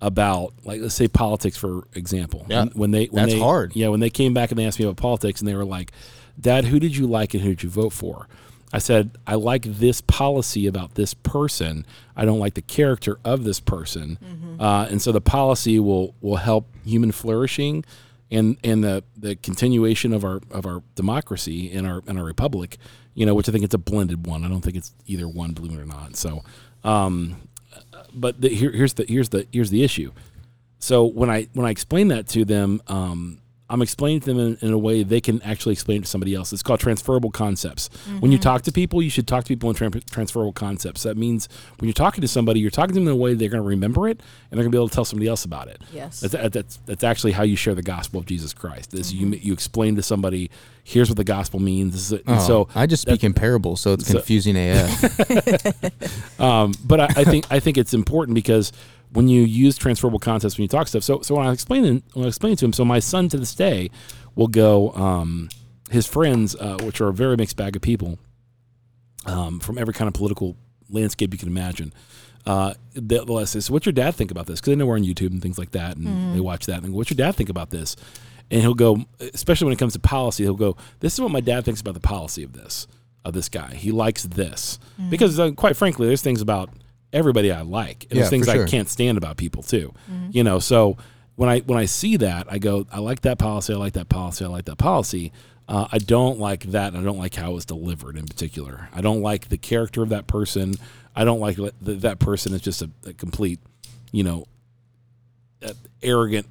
about, like, let's say politics, for example, Yeah. when, when they when That's they, hard. Yeah, when they came back and they asked me about politics, and they were like, "Dad, who did you like and who did you vote for?" I said, "I like this policy about this person. I don't like the character of this person, uh, and so the policy will will help human flourishing." And, and the, the continuation of our of our democracy in our in our republic, you know, which I think it's a blended one. I don't think it's either one, believe it or not. So, um, but the, here, here's the here's the here's the issue. So when I when I explain that to them, um, I'm explaining to them in, in a way they can actually explain it to somebody else. It's called transferable concepts. When you talk to people, you should talk to people in tran transferable concepts. That means when you're talking to somebody, you're talking to them in a way they're going to remember it and they're going to be able to tell somebody else about it. Yes. that's, that's that's actually how you share the gospel of Jesus Christ. Is you you explain to somebody, here's what the gospel means. This is. And Oh, so I just speak in parables, so it's confusing AF. Um, but I, I think I think it's important because when you use transferable concepts when you talk stuff. So so when I explain it, when I explain it to him, so my son to this day will go. Um, his friends, uh, which are a very mixed bag of people, um, from every kind of political landscape you can imagine. Uh, they'll ask us, "What's your dad think about this?" Because they know we're on YouTube and things like that, and they watch that and go, "What's your dad think about this?" And he'll go, especially when it comes to policy, he'll go, "This is what my dad thinks about the policy of this of this guy. He likes this because, uh, quite frankly, there's things about everybody I like, and Yeah, there's things for I can't stand about people too. You know, so when I when I see that, I go, I like that policy. I like that policy. I like that policy. Uh, I don't like that. and I don't like how it was delivered in particular. I don't like the character of that person. I don't like that that person is just a, a complete, you know, uh, arrogant,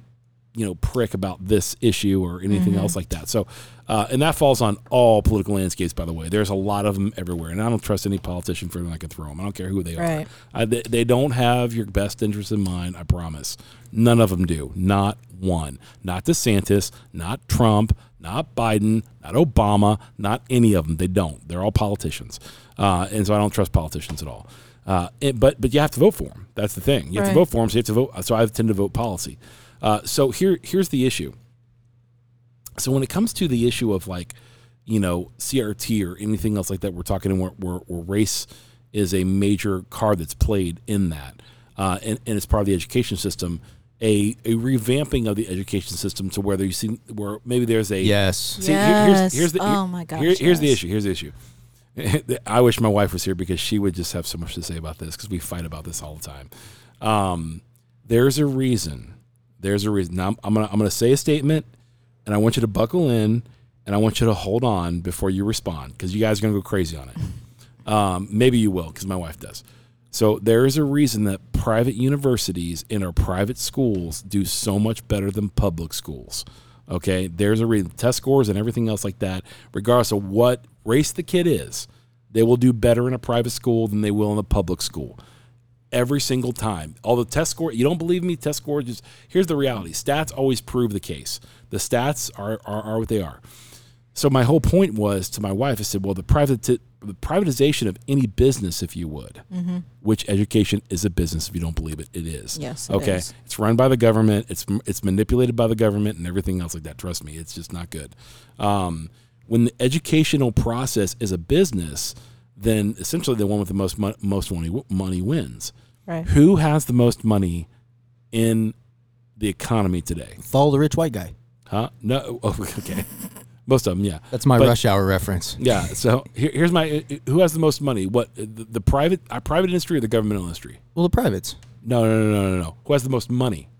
you know, prick about this issue or anything else like that. So, uh, and that falls on all political landscapes, by the way. There's a lot of them everywhere, and I don't trust any politician for them I can throw them. I don't care who they Right. are. I, they, they don't have your best interest in mind. I promise. None of them do. Not one. Not DeSantis. Not Trump. Not Biden. Not Obama. Not any of them. They don't. They're all politicians, uh, and so I don't trust politicians at all. Uh, it- but but you have to vote for them. That's the thing. You have to vote for them. So you have to vote. So I tend to vote policy. Uh, so here here's the issue. So when it comes to the issue of like, you know, CRT or anything else like that, we're talking where, where, where race is a major card that's played in that, uh, and, and it's part of the education system. A, a revamping of the education system to where you see where maybe there's a yes. See, here- here's, Yes. here's the Oh my gosh, here- here's the issue. Here's the issue. I wish my wife was here because she would just have so much to say about this because we fight about this all the time. Um, there's a reason There's a reason. Now I'm, I'm gonna I'm gonna say a statement, and I want you to buckle in, and I want you to hold on before you respond because you guys are gonna go crazy on it. Um, maybe you will because my wife does. So there is a reason that private universities and our private schools do so much better than public schools. Okay, there's a reason. Test scores and everything else like that, regardless of what race the kid is, they will do better in a private school than they will in a public school. Every single time. All the test score, you don't believe me? Test score, just here's the reality. Stats always prove the case. The stats are, are, are what they are. So my whole point was to my wife, I said, well, the private the privatization of any business, if you would, Mm-hmm. which education is a business. If you don't believe it, it is. Yes, it okay. is. It's run by the government. It's it's manipulated by the government and everything else like that. Trust me, it's just not good. Um, when the educational process is a business, then essentially the one with the most mo- most money money wins. Right. Who has the most money in the economy today? Follow the rich white guy. Huh? No. Oh, okay. Most of them, yeah. That's my But- rush hour reference. Yeah. So here, here's my who has the most money? What the, the private uh, private industry or the governmental industry? Well, the privates. No, no, no, no, no, no. Who has the most money?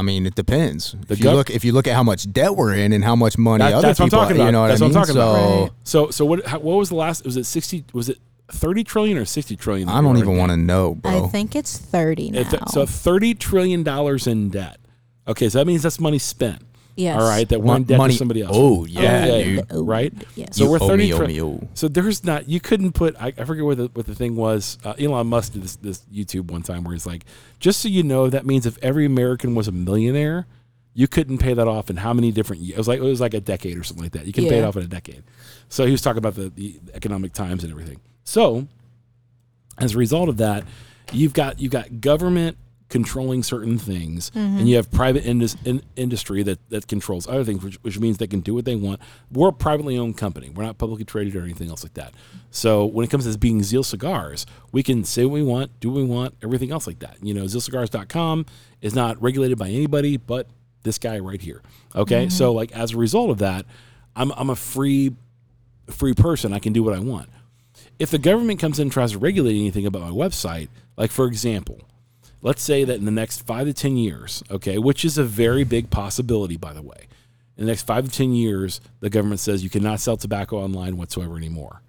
I mean, it depends. The if you gov- look, if you look at how much debt we're in and how much money That- other that's what I'm people, talking about. you know what That's I what mean. I'm talking about. so Right. So so what how, what was the last? Was it sixty? Was it thirty trillion or sixty trillion? I don't even want to know, bro. I think it's 30 now. If- So thirty trillion dollars in debt. Okay, so that means that's money spent. Yes. All right, that we're Mon- debt money. to somebody else. Oh yeah, yeah, dude. Oh, right? Yes. So You we're owe thirty. me, owe tri- me, owe. So there's not. You couldn't put. I, I forget what the what the thing was. Uh, Elon Musk did this, this YouTube one time where he's like, just so you know, that means if every American was a millionaire, you couldn't pay that off in how many different years? It was like it was like a decade or something like that. You can pay it off in a decade. So he was talking about the, the economic times and everything. So as a result of that, you've got you've got government controlling certain things, and mm-hmm. you have private indus- in, industry that, that controls other things, which, which means they can do what they want. We're a privately owned company. We're not publicly traded or anything else like that. So when it comes to being Zeal Cigars, we can say what we want, do what we want, everything else like that. You know, ZealCigars.com is not regulated by anybody but this guy right here. Okay, mm-hmm. so like as a result of that, I'm I'm a free free person. I can do what I want if the government comes in and tries to regulate anything about my website, like for example, let's say that in the next five to 10 years, okay, which is a very big possibility, by the way, in the next five to 10 years, the government says you cannot sell tobacco online whatsoever anymore.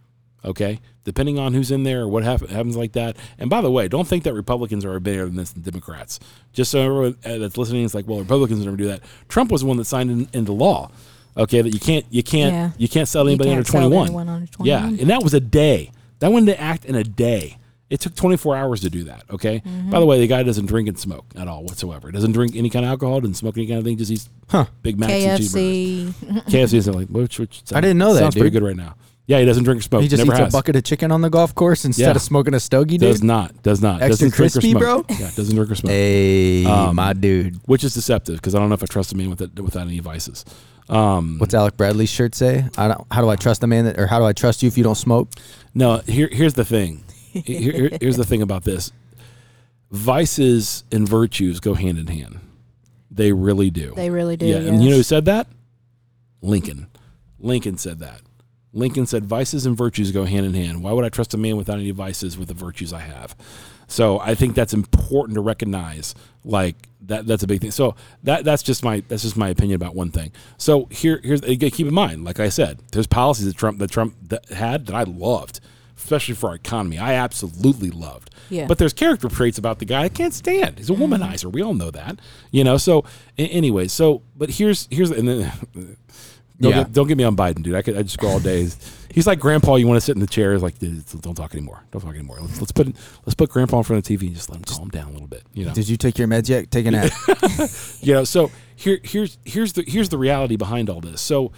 Okay, depending on who's in there or what hap- happens like that. And by the way, don't think that Republicans are better than this than Democrats. Just so everyone uh, that's listening is like, well, Republicans never do that. Trump was the one that signed in, into law. Okay, that you can't you can't Yeah. you can't sell anybody can't under sell twenty one. anyone under Yeah, and that was a day. That went into act in a day. It took 24 hours to do that. Okay. Mm-hmm. By the way, the guy doesn't drink and smoke at all whatsoever. Doesn't drink any kind of alcohol. Doesn't smoke any kind of thing. Just eats Huh. Big Macs and cheeseburgers. KFC. KFC is like which, which I didn't know that, Sounds pretty good right now. Yeah, he doesn't drink or smoke. He just Never eats has. a bucket of chicken on the golf course instead Yeah. of smoking a stogie, dude. Does not. Does not. Extra doesn't drink or crispy, smoke. bro? Yeah, doesn't drink or smoke. Hey, Um, my dude. Which is deceptive because I don't know if I trust a man with it, without any vices. Um, What's Alec Bradley's shirt say? I don't, how do I trust a man that, or how do I trust you if you don't smoke? No, here, here's the thing. Here- here- here's the thing about this. Vices and virtues go hand in hand. They really do. They really do. yeah, and you know who said that? Lincoln. Lincoln said that. Lincoln said vices and virtues go hand in hand. Why would I trust a man without any vices with the virtues I have? So I think that's important to recognize. Like that, that's a big thing. So that that's just my that's just my opinion about one thing. So here here's again, keep in mind, like I said, there's policies that Trump that Trump that had that I loved, especially for our economy. I absolutely loved. Yeah. But there's character traits about the guy I can't stand. He's a mm-hmm. womanizer. We all know that. You know. So a- anyway, so but here's here's and then don't, Yeah. get, don't get me on Biden, dude. I could I just go all day. He's like Grandpa. You want to sit in the chair? He's Like, dude, don't talk anymore. Don't talk anymore. Let's, let's put let's put Grandpa in front of the TV and just let him calm down a little bit. You know. Did you take your meds yet? Take a nap. You know. So here here's here's the here's the reality behind all this. So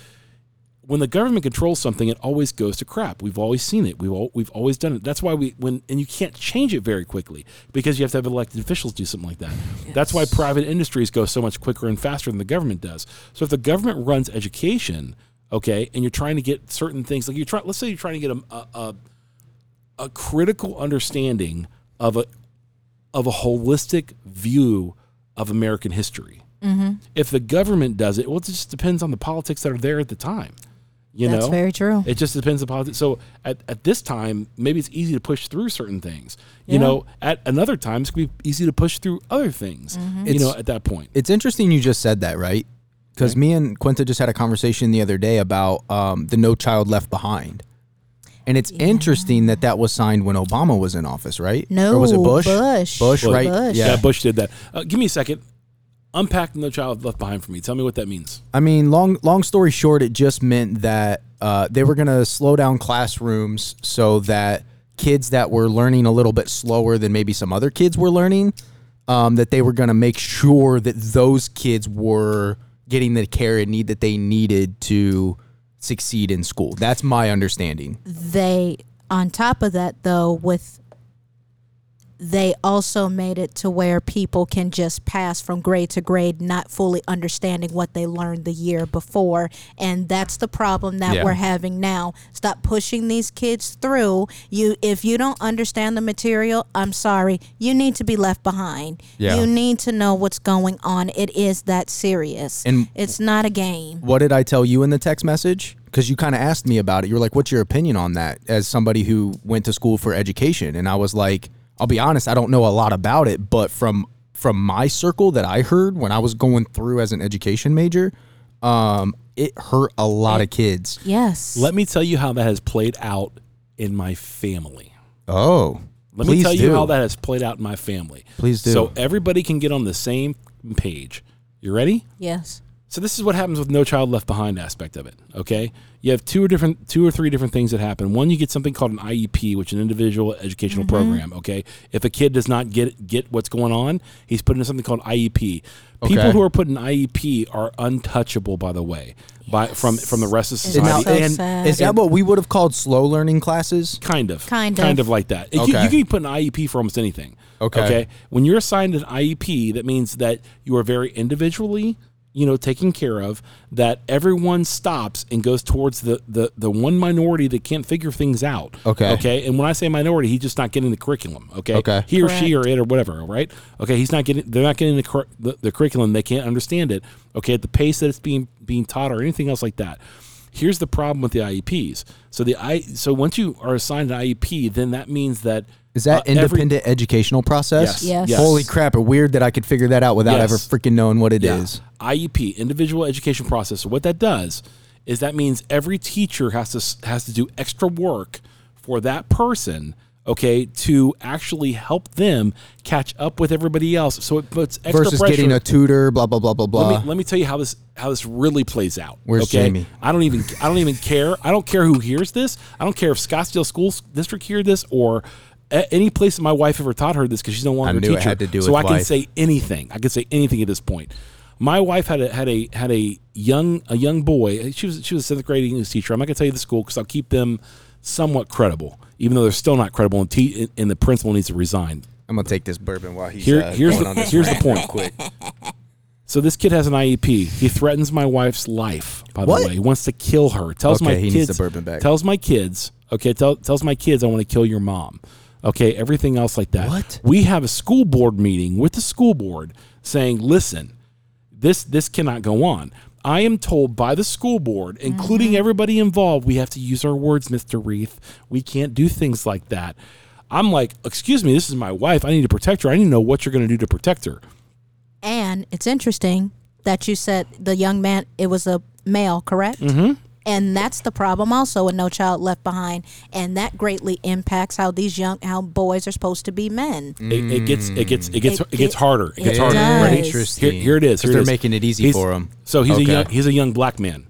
when the government controls something, it always goes to crap. We've always seen it. We've all, we've always done it. That's why we when and you can't change it very quickly because you have to have elected officials do something like that. That's why private industries go so much quicker and faster than the government does. So if the government runs education, okay, and you're trying to get certain things like you try, let's say you're trying to get a a, a, critical understanding of a of a holistic view of American history. Mm-hmm. If the government does it, well, it just depends on the politics that are there at the time. You That's know, very true. It just depends upon. So at, at this time, maybe it's easy to push through certain things. You know, at another time, it's gonna be easy to push through other things. Mm-hmm. You know, at that point. It's interesting you just said that, right? Because me and Quenta just had a conversation the other day about um, the No Child Left Behind. And it's interesting that that was signed when Obama was in office, right? No, or was it Bush? Bush. Bush, right? Bush. Yeah, Yeah. Bush did that. Uh, give me a second. Unpack No Child Left Behind for me. Tell me what that means. I mean, long long story short, it just meant that uh, they were going to slow down classrooms so that kids that were learning a little bit slower than maybe some other kids were learning, um, that they were going to make sure that those kids were getting the care and need that they needed to succeed in school. That's my understanding. they on top of that though with they also made it to where people can just pass from grade to grade not fully understanding what they learned the year before and that's the problem that Yeah. we're having now stop pushing these kids through you if you don't understand the material i'm sorry you need to be left behind Yeah. you need to know what's going on it is that serious And- it's not a game What did I tell you in the text message? Because you kind of asked me about it. You were like, "What's your opinion on that?" As somebody who went to school for education, and I was like, "I'll be honest, I don't know a lot about it, but from from my circle that I heard when I was going through as an education major, um, it hurt a lot of kids." yes Let me tell you how that has played out in my family. Oh, Let me tell do. you how that has played out in my family. Please do. So everybody can get on the same page. You ready? yes So this is what happens with No Child Left Behind aspect of it. Okay, you have two or different, two or three different things that happen. One, you get something called an IEP, which is an individual educational mm-hmm. program. Okay, if a kid does not get get what's going on, he's put into something called IEP. People who are put in IEP are untouchable, by the way, by from from the rest of It's society. so and sad. Is that what we would have called slow learning classes? Kind of. Kind of, Kind of. of like that. You- Okay. You, can be put in IEP for almost anything. Okay. Okay. When you're assigned an IEP, that means that you are very individually, you know, taken care of, that everyone stops and goes towards the, the, the one minority that can't figure things out. Okay. Okay. And when I say minority, he's just not getting the curriculum. Okay. Okay. He or she or it or whatever, right? Okay. He's not getting, they're not getting the, cur- the, the curriculum. They can't understand it. Okay. At the pace that it's being, being taught or anything else like that. Here's the problem with the IEPs. So the I so once you are assigned an IEP, then that means that Is that uh, every- independent educational process? Yes. Yes. Yes. Holy crap! It's weird that I could figure that out without Yes. ever freaking knowing what it is. Yeah. IEP, individual education process. So what that does is that means every teacher has to has to do extra work for that person, okay, to actually help them catch up with everybody else. So it puts extra Versus pressure. getting a tutor, blah blah blah blah blah. let me, let me tell you how this how this really plays out. Where's okay? Jamie? I don't even I don't even care. I don't care who hears this. I don't care if Scottsdale School District hear this or a- any place that my wife ever taught her this because she's no longer knew a it teacher. had to do so I can say anything. I can say anything at this point. My wife had a had a had a young a young boy. She was she was a seventh grade English teacher. I'm not gonna tell you the school because I'll keep them somewhat credible, even though they're still not credible, and, te- and the principal needs to resign. I'm gonna take this bourbon while he's Here, uh, here's going the on this here's the point. quick. So this kid has an IEP. He threatens my wife's life. By What? the way, he wants to kill her. Tells Okay, my he kids. needs the bourbon back. Tells my kids. Okay, tell, tells my kids I want to kill your mom. Okay, everything else like that. What? We have a school board meeting with the school board saying, listen, this this cannot go on. I am told by the school board, including everybody involved, we have to use our words, Mr. Reith. We can't do things like that. I'm like, excuse me, this is my wife. I need to protect her. I need to know what you're going to do to protect her. And it's interesting that you said the young man, it was a male, correct? Mm-hmm. And that's the problem also with No Child Left Behind. And that greatly impacts how these young, how boys are supposed to be men. It, it gets it gets it gets It- it, gets harder. It gets it harder. does. Ready? Interesting. Here, here it is. 'Cause Here they're is. making it easy He's- for him. So he's Okay. a young he's a young black man.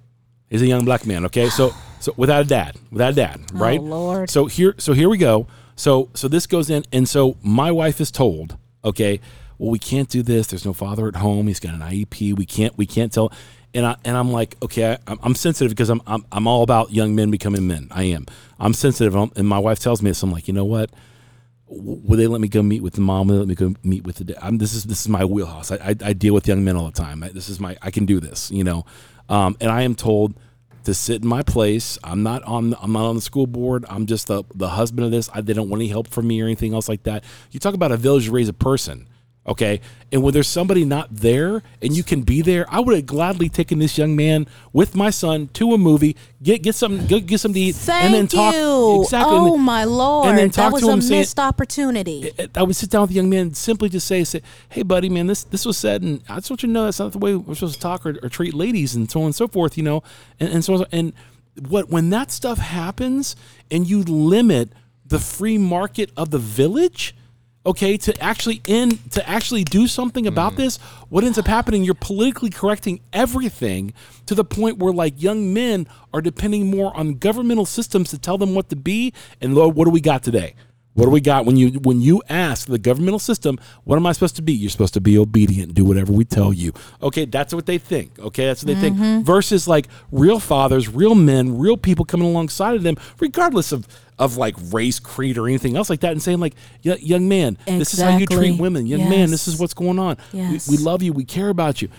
He's a young black man. Okay, so so without a dad, without a dad, oh, right? Lord. So here so here we go. So so this goes in, and so my wife is told, okay, well we can't do this. There's no father at home. He's got an IEP. We can't we can't tell. And I and I'm like, okay, I, I'm, I'm sensitive because I'm, I'm I'm all about young men becoming men. I am. I'm sensitive, and my wife tells me this. I'm like, you know what? would they let me go meet with the mom? Would they let me go meet with the dad? I'm, this is this is my wheelhouse. I, I, I deal with young men all the time. I, this is my I can do this, you know. Um, and I am told to sit in my place. I'm not on I'm not on the school board. I'm just the the husband of this. I, they don't want any help from me or anything else like that. You talk about a village raise a person. Okay. And when there's somebody not there and you can be there, I would have gladly taken this young man with my son to a movie, get get something get, get something to eat, Thank and then talk you. exactly. Oh then- my lord, and then talk that was to a him saying- missed opportunity. I would sit down with the young man and simply just say, say, "Hey, buddy, man, this this was said, and I just want you to know that's not the way we're supposed to talk or, or treat ladies, and so on and so forth, you know, and, and so on. And what when that stuff happens, and you limit the free market of the village." Okay, to actually in to actually do something about mm. this, what ends up happening? You're politically correcting everything to the point where like young men are depending more on governmental systems to tell them what to be. And Lord, what do we got today? What do we got when you when you ask the governmental system, what am I supposed to be? You're supposed to be obedient, do whatever we tell you. Okay, that's what they think. Okay, that's what they think. Mm-hmm. Versus like real fathers, real men, real people coming alongside of them, regardless of of like race, creed, or anything else like that, and saying like, "Y- young man, this is how you treat women. Young man, this is what's going on. Yes. We, we love you. We care about you.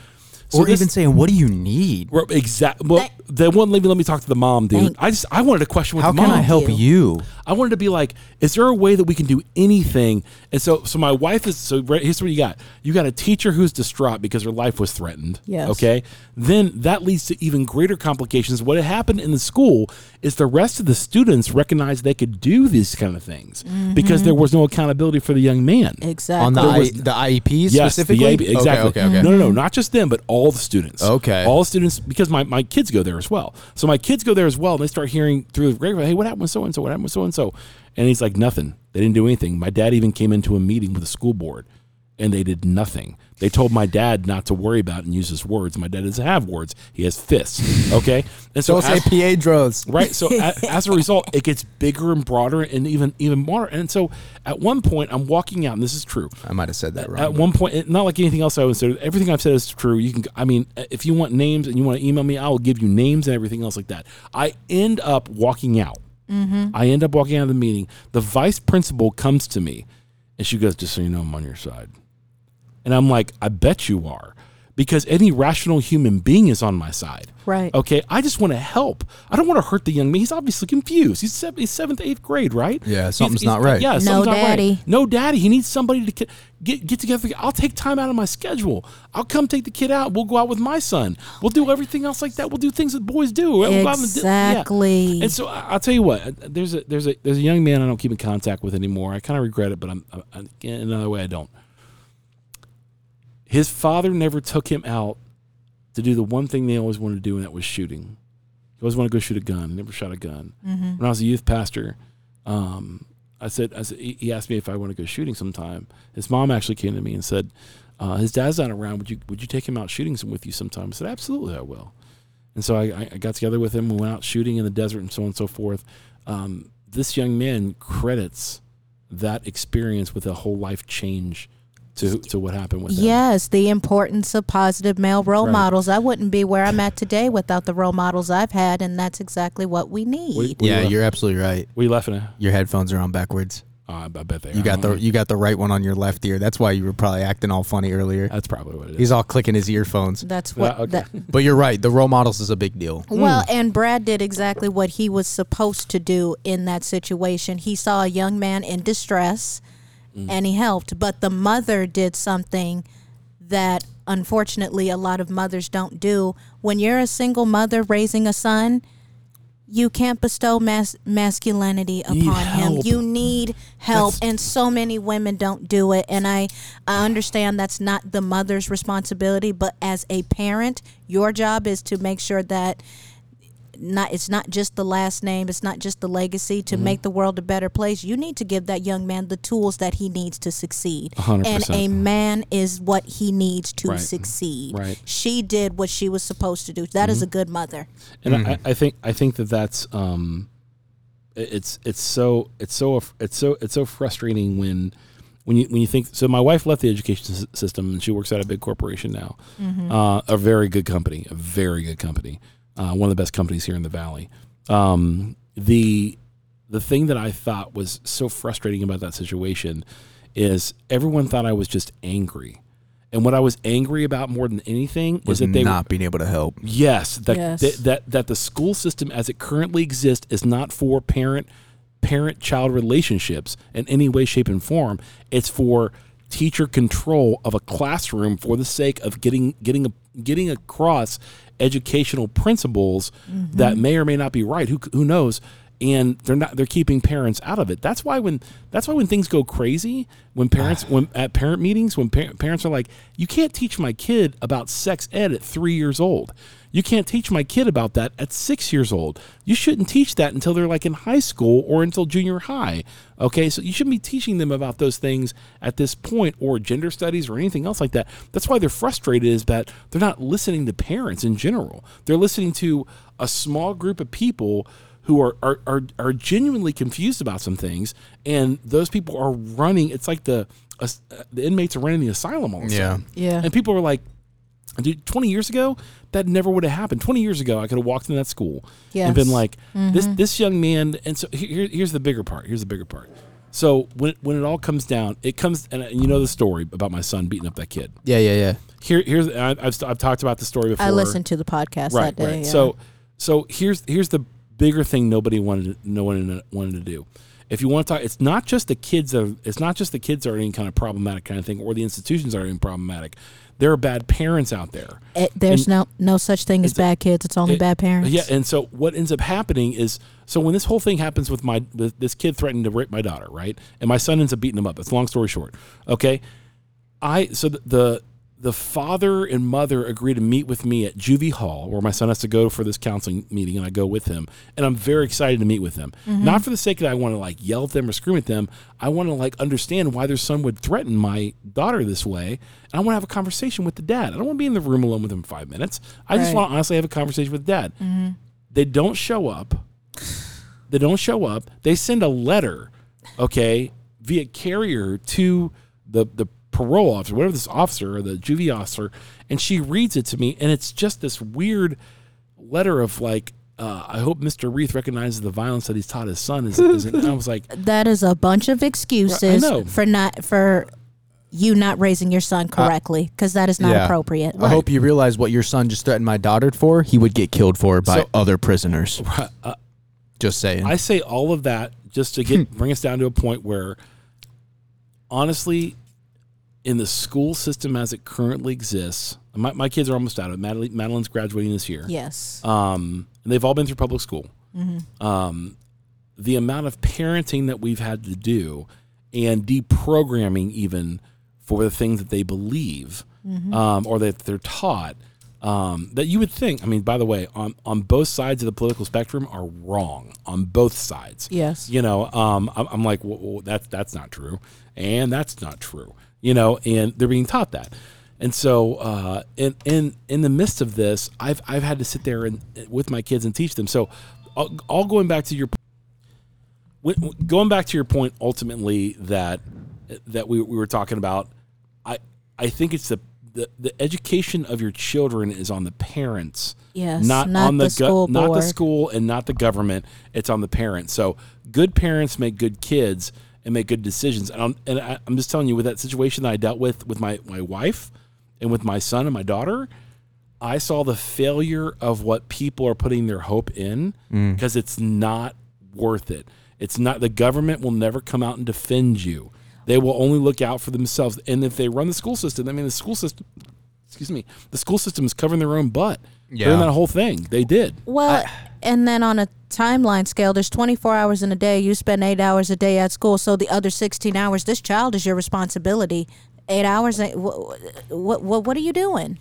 So or this- even saying, "What do you need? Exactly. Well, they wouldn't let me let me talk to the mom, dude. Thank- I just I wanted a question with How the can mom. I help you. you?" I wanted to be like, is there a way that we can do anything? And so, so my wife is so. right, Here's what you got. You got a teacher who's distraught because her life was threatened. Yes. Okay. Then that leads to even greater complications. What had happened in the school is the rest of the students recognized they could do these kind of things because mm-hmm. there was no accountability for the young man. exactly. On the There I, the IEPs Yes, specifically. the AB, exactly. Okay, okay, okay. No, no, no, not just them, but all the students. Okay. all the students because my, my kids go there as well. So my kids go there as well. And they start hearing through the grapevine, hey, what happened with so and so? What happened with so and so? And he's like, nothing. They didn't do anything. My dad even came into a meeting with the school board, and they did nothing. They told my dad not to worry about it and use his words. My dad doesn't have words; he has fists. Okay, and so Don't say as- Piedros. right so a, as a result it gets bigger and broader and even even more and so at one point i'm walking out and this is true I might have said that wrong. at one point not like anything else i would say everything i've said is true you can i mean if you want names and you want to email me i will give you names and everything else like that i end up walking out mm-hmm. i end up walking out of the meeting the vice principal comes to me and she goes just so you know i'm on your side and i'm like i bet you are because any rational human being is on my side Right. okay i just want to help i don't want to hurt the young man he's obviously confused he's, seven, he's seventh eighth grade right Yeah, something's he's- not right. yeah No something's not right. daddy. no daddy he needs somebody to get get together i'll take time out of my schedule i'll come take the kid out we'll go out with my son we'll do everything else like that we'll do things that boys do We'll go out and do- yeah. Exactly. and so I- I'll tell you what. uh, There's a there's a there's a young man I don't keep in contact with anymore. I kind of regret it, but I'm, I, I, in another way I don't. His father never took him out to do the one thing they always wanted to do, and that was shooting. He always wanted to go shoot a gun. He never shot a gun. When I was a youth pastor, um, I said, I said he asked me if I want to go shooting sometime. His mom actually came to me and said, uh, "His dad's not around. Would you would you take him out shooting some with you sometime?" I said, "Absolutely, I will." And so I, I I got together with him. We went out shooting in the desert and so on and so forth. Um, this young man credits that experience with a whole life change to to what happened with him. Yes, the importance of positive male role Right. models. I wouldn't be where I'm at today without the role models I've had, and that's exactly what we need. We, yeah, we, you're absolutely right. we laughing at? Your headphones are on backwards. Uh, I bet they. You are. got the you got the right one on your left ear. That's why you were probably acting all funny earlier. That's probably what it is. He's all clicking his earphones. That's what. Yeah, okay. that, But you're right. The role models is a big deal. well, and Brad did exactly what he was supposed to do in that situation. He saw a young man in distress, Mm. and he helped. But the mother did something that unfortunately a lot of mothers don't do. When you're a single mother raising a son, you can't bestow mas- masculinity upon need him. help. You need help, That's- and so many women don't do it. And I, I understand that's not the mother's responsibility, but as a parent, your job is to make sure that not it's not just the last name, it's not just the legacy to Mm-hmm. make the world a better place. You need to give that young man the tools that he needs to succeed. hundred And percent. a man is what he needs to Right. succeed. Right. Mm-hmm. She did what she was supposed to do. That is a good mother. and I, I think I think that that's um, it's it's so it's so it's so it's so frustrating when when you when you think so. My wife left the education system and she works at a big corporation now, uh, a very good company, a very good company, uh, one of the best companies here in the valley. Um, the the thing that I thought was so frustrating about that situation is everyone thought I was just angry. And what I was angry about more than anything Was is that they not being able to help. Yes, that, Yes. that that that the school system as it currently exists is not for parent parent child relationships in any way shape and form. It's for teacher control of a classroom for the sake of getting getting a, getting across educational principles mm-hmm. that may or may not be right. Who who knows? And they're not they're keeping parents out of it. That's why when that's why when things go crazy, when parents when at parent meetings when par- parents are like, you can't teach my kid about sex ed at three years old. You can't teach my kid about that at six years old. You shouldn't teach that until they're like in high school or until junior high. Okay, so you shouldn't be teaching them about those things at this point or gender studies or anything else like that. That's why they're frustrated is that they're not listening to parents in general. They're listening to a small group of people who are, are, are, are genuinely confused about some things, and those people are running. It's like the uh, the inmates are running the asylum all of a Yeah. sudden. Yeah. And people are like, dude, 20 years ago, that never would have happened. 20 years ago, I could have walked in that school and been Yes. like, this mm-hmm. this young man. And so here, here's the bigger part. Here's the bigger part. So when when it all comes down, it comes, and you know the story about my son beating up that kid. Yeah, yeah, yeah. Here, here's I- I've I've talked about the story before. I listened to the podcast right, that day. right. yeah. So so here's here's the bigger thing nobody wanted to, no one wanted to do. If you want to talk, it's not just the kids that are, it's not just the kids that are any kind of problematic kind of thing, or the institutions that are any problematic. There are bad parents out there. It- there's no no such thing as bad kids. It's only It- bad parents. Yeah, and so what ends up happening is so when this whole thing happens with my this kid threatening to rape my daughter, right? And my son ends up beating him up. It's a long story short. Okay, I so the, the the father and mother agree to meet with me at Juvie Hall, where my son has to go for this counseling meeting, and I go with him, and I'm very excited to meet with them. Mm-hmm. Not for the sake that I want to like yell at them or scream at them. I want to like understand why their son would threaten my daughter this way, and I want to have a conversation with the dad. I don't want to be in the room alone with him five minutes. I just want to honestly have a conversation with dad. Mm-hmm. They don't show up. They don't show up. They send a letter, okay, via carrier to the the parole officer, whatever this officer or the juvie officer, and she reads it to me, and it's just this weird letter of like, uh, I hope Mr. Reith recognizes the violence that he's taught his son. Is, is and I was like, that is a bunch of excuses for not for you not raising your son correctly because that is not Yeah. appropriate. I hope you realize what your son just threatened my daughter for. He would get killed for by So- other prisoners. uh, Just saying. I say all of that just to get bring us down to a point where, honestly, in the school system as it currently exists, my, my kids are almost out of it. Madeline, Madeline's graduating this year. Yes. Um, and they've all been through public school. Um, the amount of parenting that we've had to do and deprogramming even for the things that they believe um, or that they're taught um, that you would think, I mean, by the way, on, on both sides of the political spectrum are wrong on both sides. Yes. You know, um, I'm, I'm like, well, well, that's that's not true, and that's not true. You know, and they're being taught that, and so uh, in in in the midst of this, I've I've had to sit there and with my kids and teach them. So, all, going back to your going back to your point, ultimately that that we, we were talking about, I I think it's the, the the education of your children is on the parents, Yes, not, not on the, the school not the school and not the government. It's on the parents. So good parents make good kids and make good decisions. And I'm, and I, I'm just telling you, with that situation that I dealt with with my my wife and with my son and my daughter, I saw the failure of what people are putting their hope in mm. because it's not worth it. It's not the government will never come out and defend you. They will only look out for themselves. And if they run the school system, I mean the school system excuse me, the school system is covering their own butt Yeah. during that whole thing. They did. Well, and then on a timeline scale, there's 24 hours in a day. You spend eight hours a day at school, so the other 16 hours, this child is your responsibility. Eight hours. Eh, what what what, what are you doing?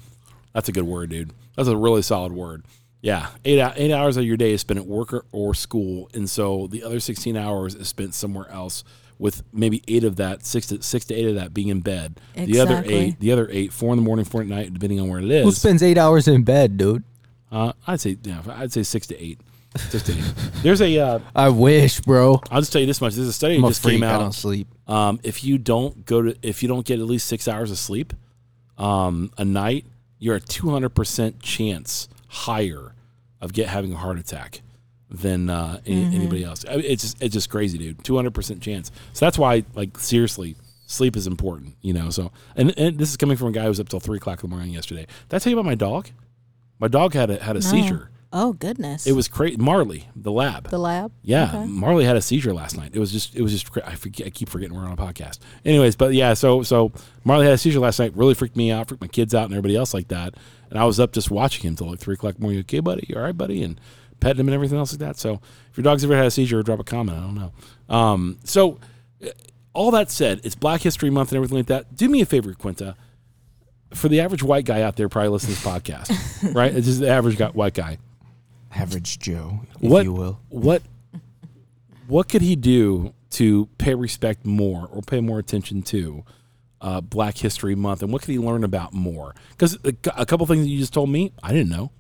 That's a good word, dude. That's a really solid word. Yeah, eight eight hours of your day is spent at work or, or school, and so the other sixteen hours is spent somewhere else. With maybe eight of that, six to six to eight of that being in bed. Exactly. The other eight, the other eight, four in the morning, four at night, depending on where it Who spends eight hours in bed, dude? Uh, I'd say yeah, I'd say six to eight. Six to eight. There's a. Uh, I wish, bro. I'll just tell you this much. There's a study I'm that a just freak. came I don't sleep. Um, if you don't go to, if you don't get at least six hours of sleep, um, a night, you're a 200% chance higher of get having a heart attack than uh, any, anybody else. I mean, it's just, it's just crazy, dude. 200% chance. So that's why, like, seriously, sleep is important, you know? So, and, and this is coming from a guy who was up till three o'clock in the morning yesterday. Did I tell you about my dog? My dog had a, had a seizure. Oh goodness. It was crazy. Marley, the lab. the lab. Yeah, Okay. Marley had a seizure last night. It was just, it was just, cra- I forget, I keep forgetting we're on a podcast. Anyways, but yeah, so so Marley had a seizure last night. Really freaked me out, freaked my kids out, and everybody else like that. And I was up just watching him till like three o'clock morning. Okay, buddy, you all right, buddy, and petting him and everything else like that. So if your dog's ever had a seizure, drop a comment. I don't know. Um, so uh, all that said, it's Black History Month and everything like that. Do me a favor, Quenta. For the average white guy out there, probably listening to this podcast, right? It's just the average guy, white guy Average Joe, if what you will. what what could he do to pay respect more or pay more attention to uh, Black History Month, and what could he learn about more? Because a, a couple things that you just told me, I didn't know.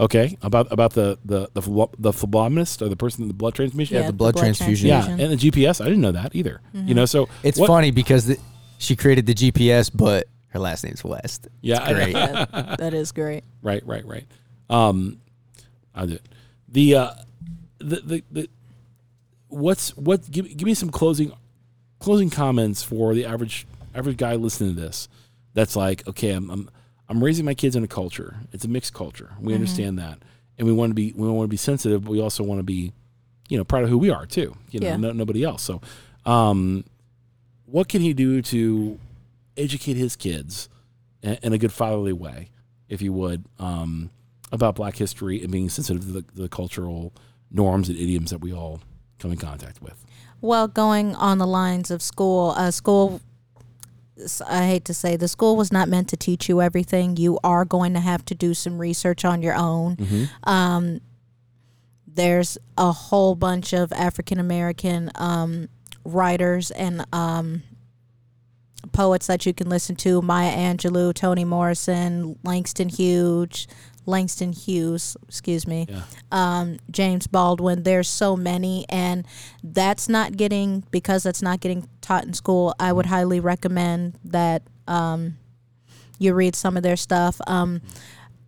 Okay, about about the the the, phlo- the phlebotomist or the person in the blood transmission. Yeah, the blood transfusion. Yeah, and the GPS, I didn't know that either. You know, so It's what- funny because the, she created the GPS, but her last name's West. Yeah, It's great. Yeah, that is great. right, right, right. Um, I did the uh, the the, the what's what? Give, give me some closing closing comments for the average average guy listening to this. That's like, okay, I'm I'm, I'm raising my kids in a culture. It's a mixed culture. We understand that, and we want to be we want to be sensitive, but we also want to be, you know, proud of who we are too. You know, Yeah. no, nobody else. So, um, what can he do to educate his kids in, a good fatherly way, if you would, um, about Black history and being sensitive to the, the cultural norms and idioms that we all come in contact with? Well, going on the lines of school, uh, school. I hate to say the school was not meant to teach you everything. You are going to have to do some research on your own. Um, there's a whole bunch of African American um, writers and um, poets that you can listen to: Maya Angelou, Toni Morrison, Langston Hughes, Langston Hughes, excuse me, Yeah. um, James Baldwin. There's so many, and that's not getting because that's not getting taught in school. I would highly recommend that um, you read some of their stuff. Um,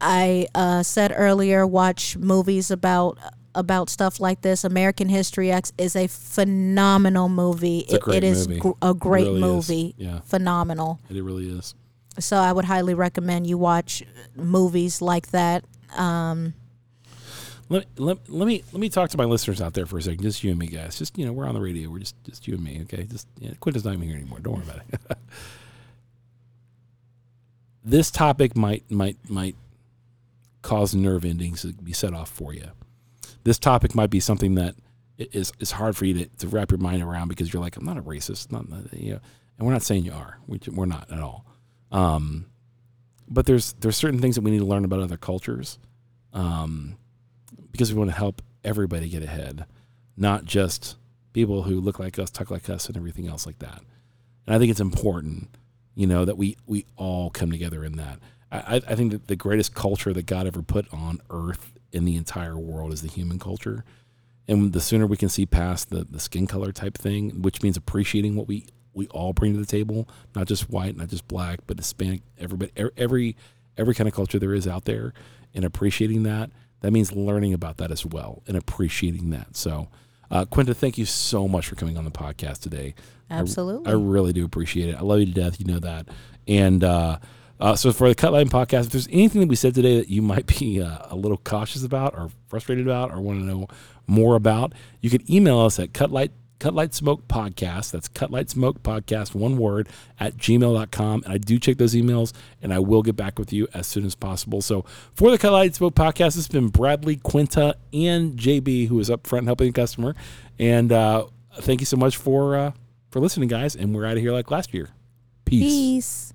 I uh, said earlier, watch movies about about stuff like this. American History X is a phenomenal movie. a great it is movie. gr- a great really is. movie. Yeah. Phenomenal. It really is. So I would highly recommend you watch movies like that. Um, Let, let, let me let me talk to my listeners out there for a second. Just you and me, guys. Just you know, we're on the radio. We're just just you and me. Okay. Just yeah, Quenta's not even here anymore. Don't worry about it. this topic might might might cause nerve endings to be set off for you. This topic might be something that is is hard for you to, to wrap your mind around because you're like, I'm not a racist, not you know, and we're not saying you are. We, we're not at all. Um, but there's there's certain things that we need to learn about other cultures. Um, because we want to help everybody get ahead, not just people who look like us, talk like us, and everything else like that. And I think it's important, you know, that we we all come together in that. I- I think that the greatest culture that God ever put on earth in the entire world is the human culture. And the sooner we can see past the, the skin color type thing, which means appreciating what we, we all bring to the table, not just white, not just black, but Hispanic, everybody, every every kind of culture there is out there, and appreciating that. That means learning about that as well and appreciating that. So, uh, Quenta, thank you so much for coming on the podcast today. I- Absolutely. I, really do appreciate it. I love you to death. You know that. And uh, uh, so for the Cutlight podcast, if there's anything that we said today that you might be uh, a little cautious about or frustrated about or want to know more about, you can email us at cutlight Cutlight Smoke Podcast. That's Cutlight Smoke Podcast, one word, at gmail.com. And I do check those emails and I will get back with you as soon as possible. So for the Cutlight Smoke Podcast, it's been Bradley, Quenta, and JB who is up front helping the customer. And uh, thank you so much for uh, for listening, guys. And we're out of here like last year. Peace. peace.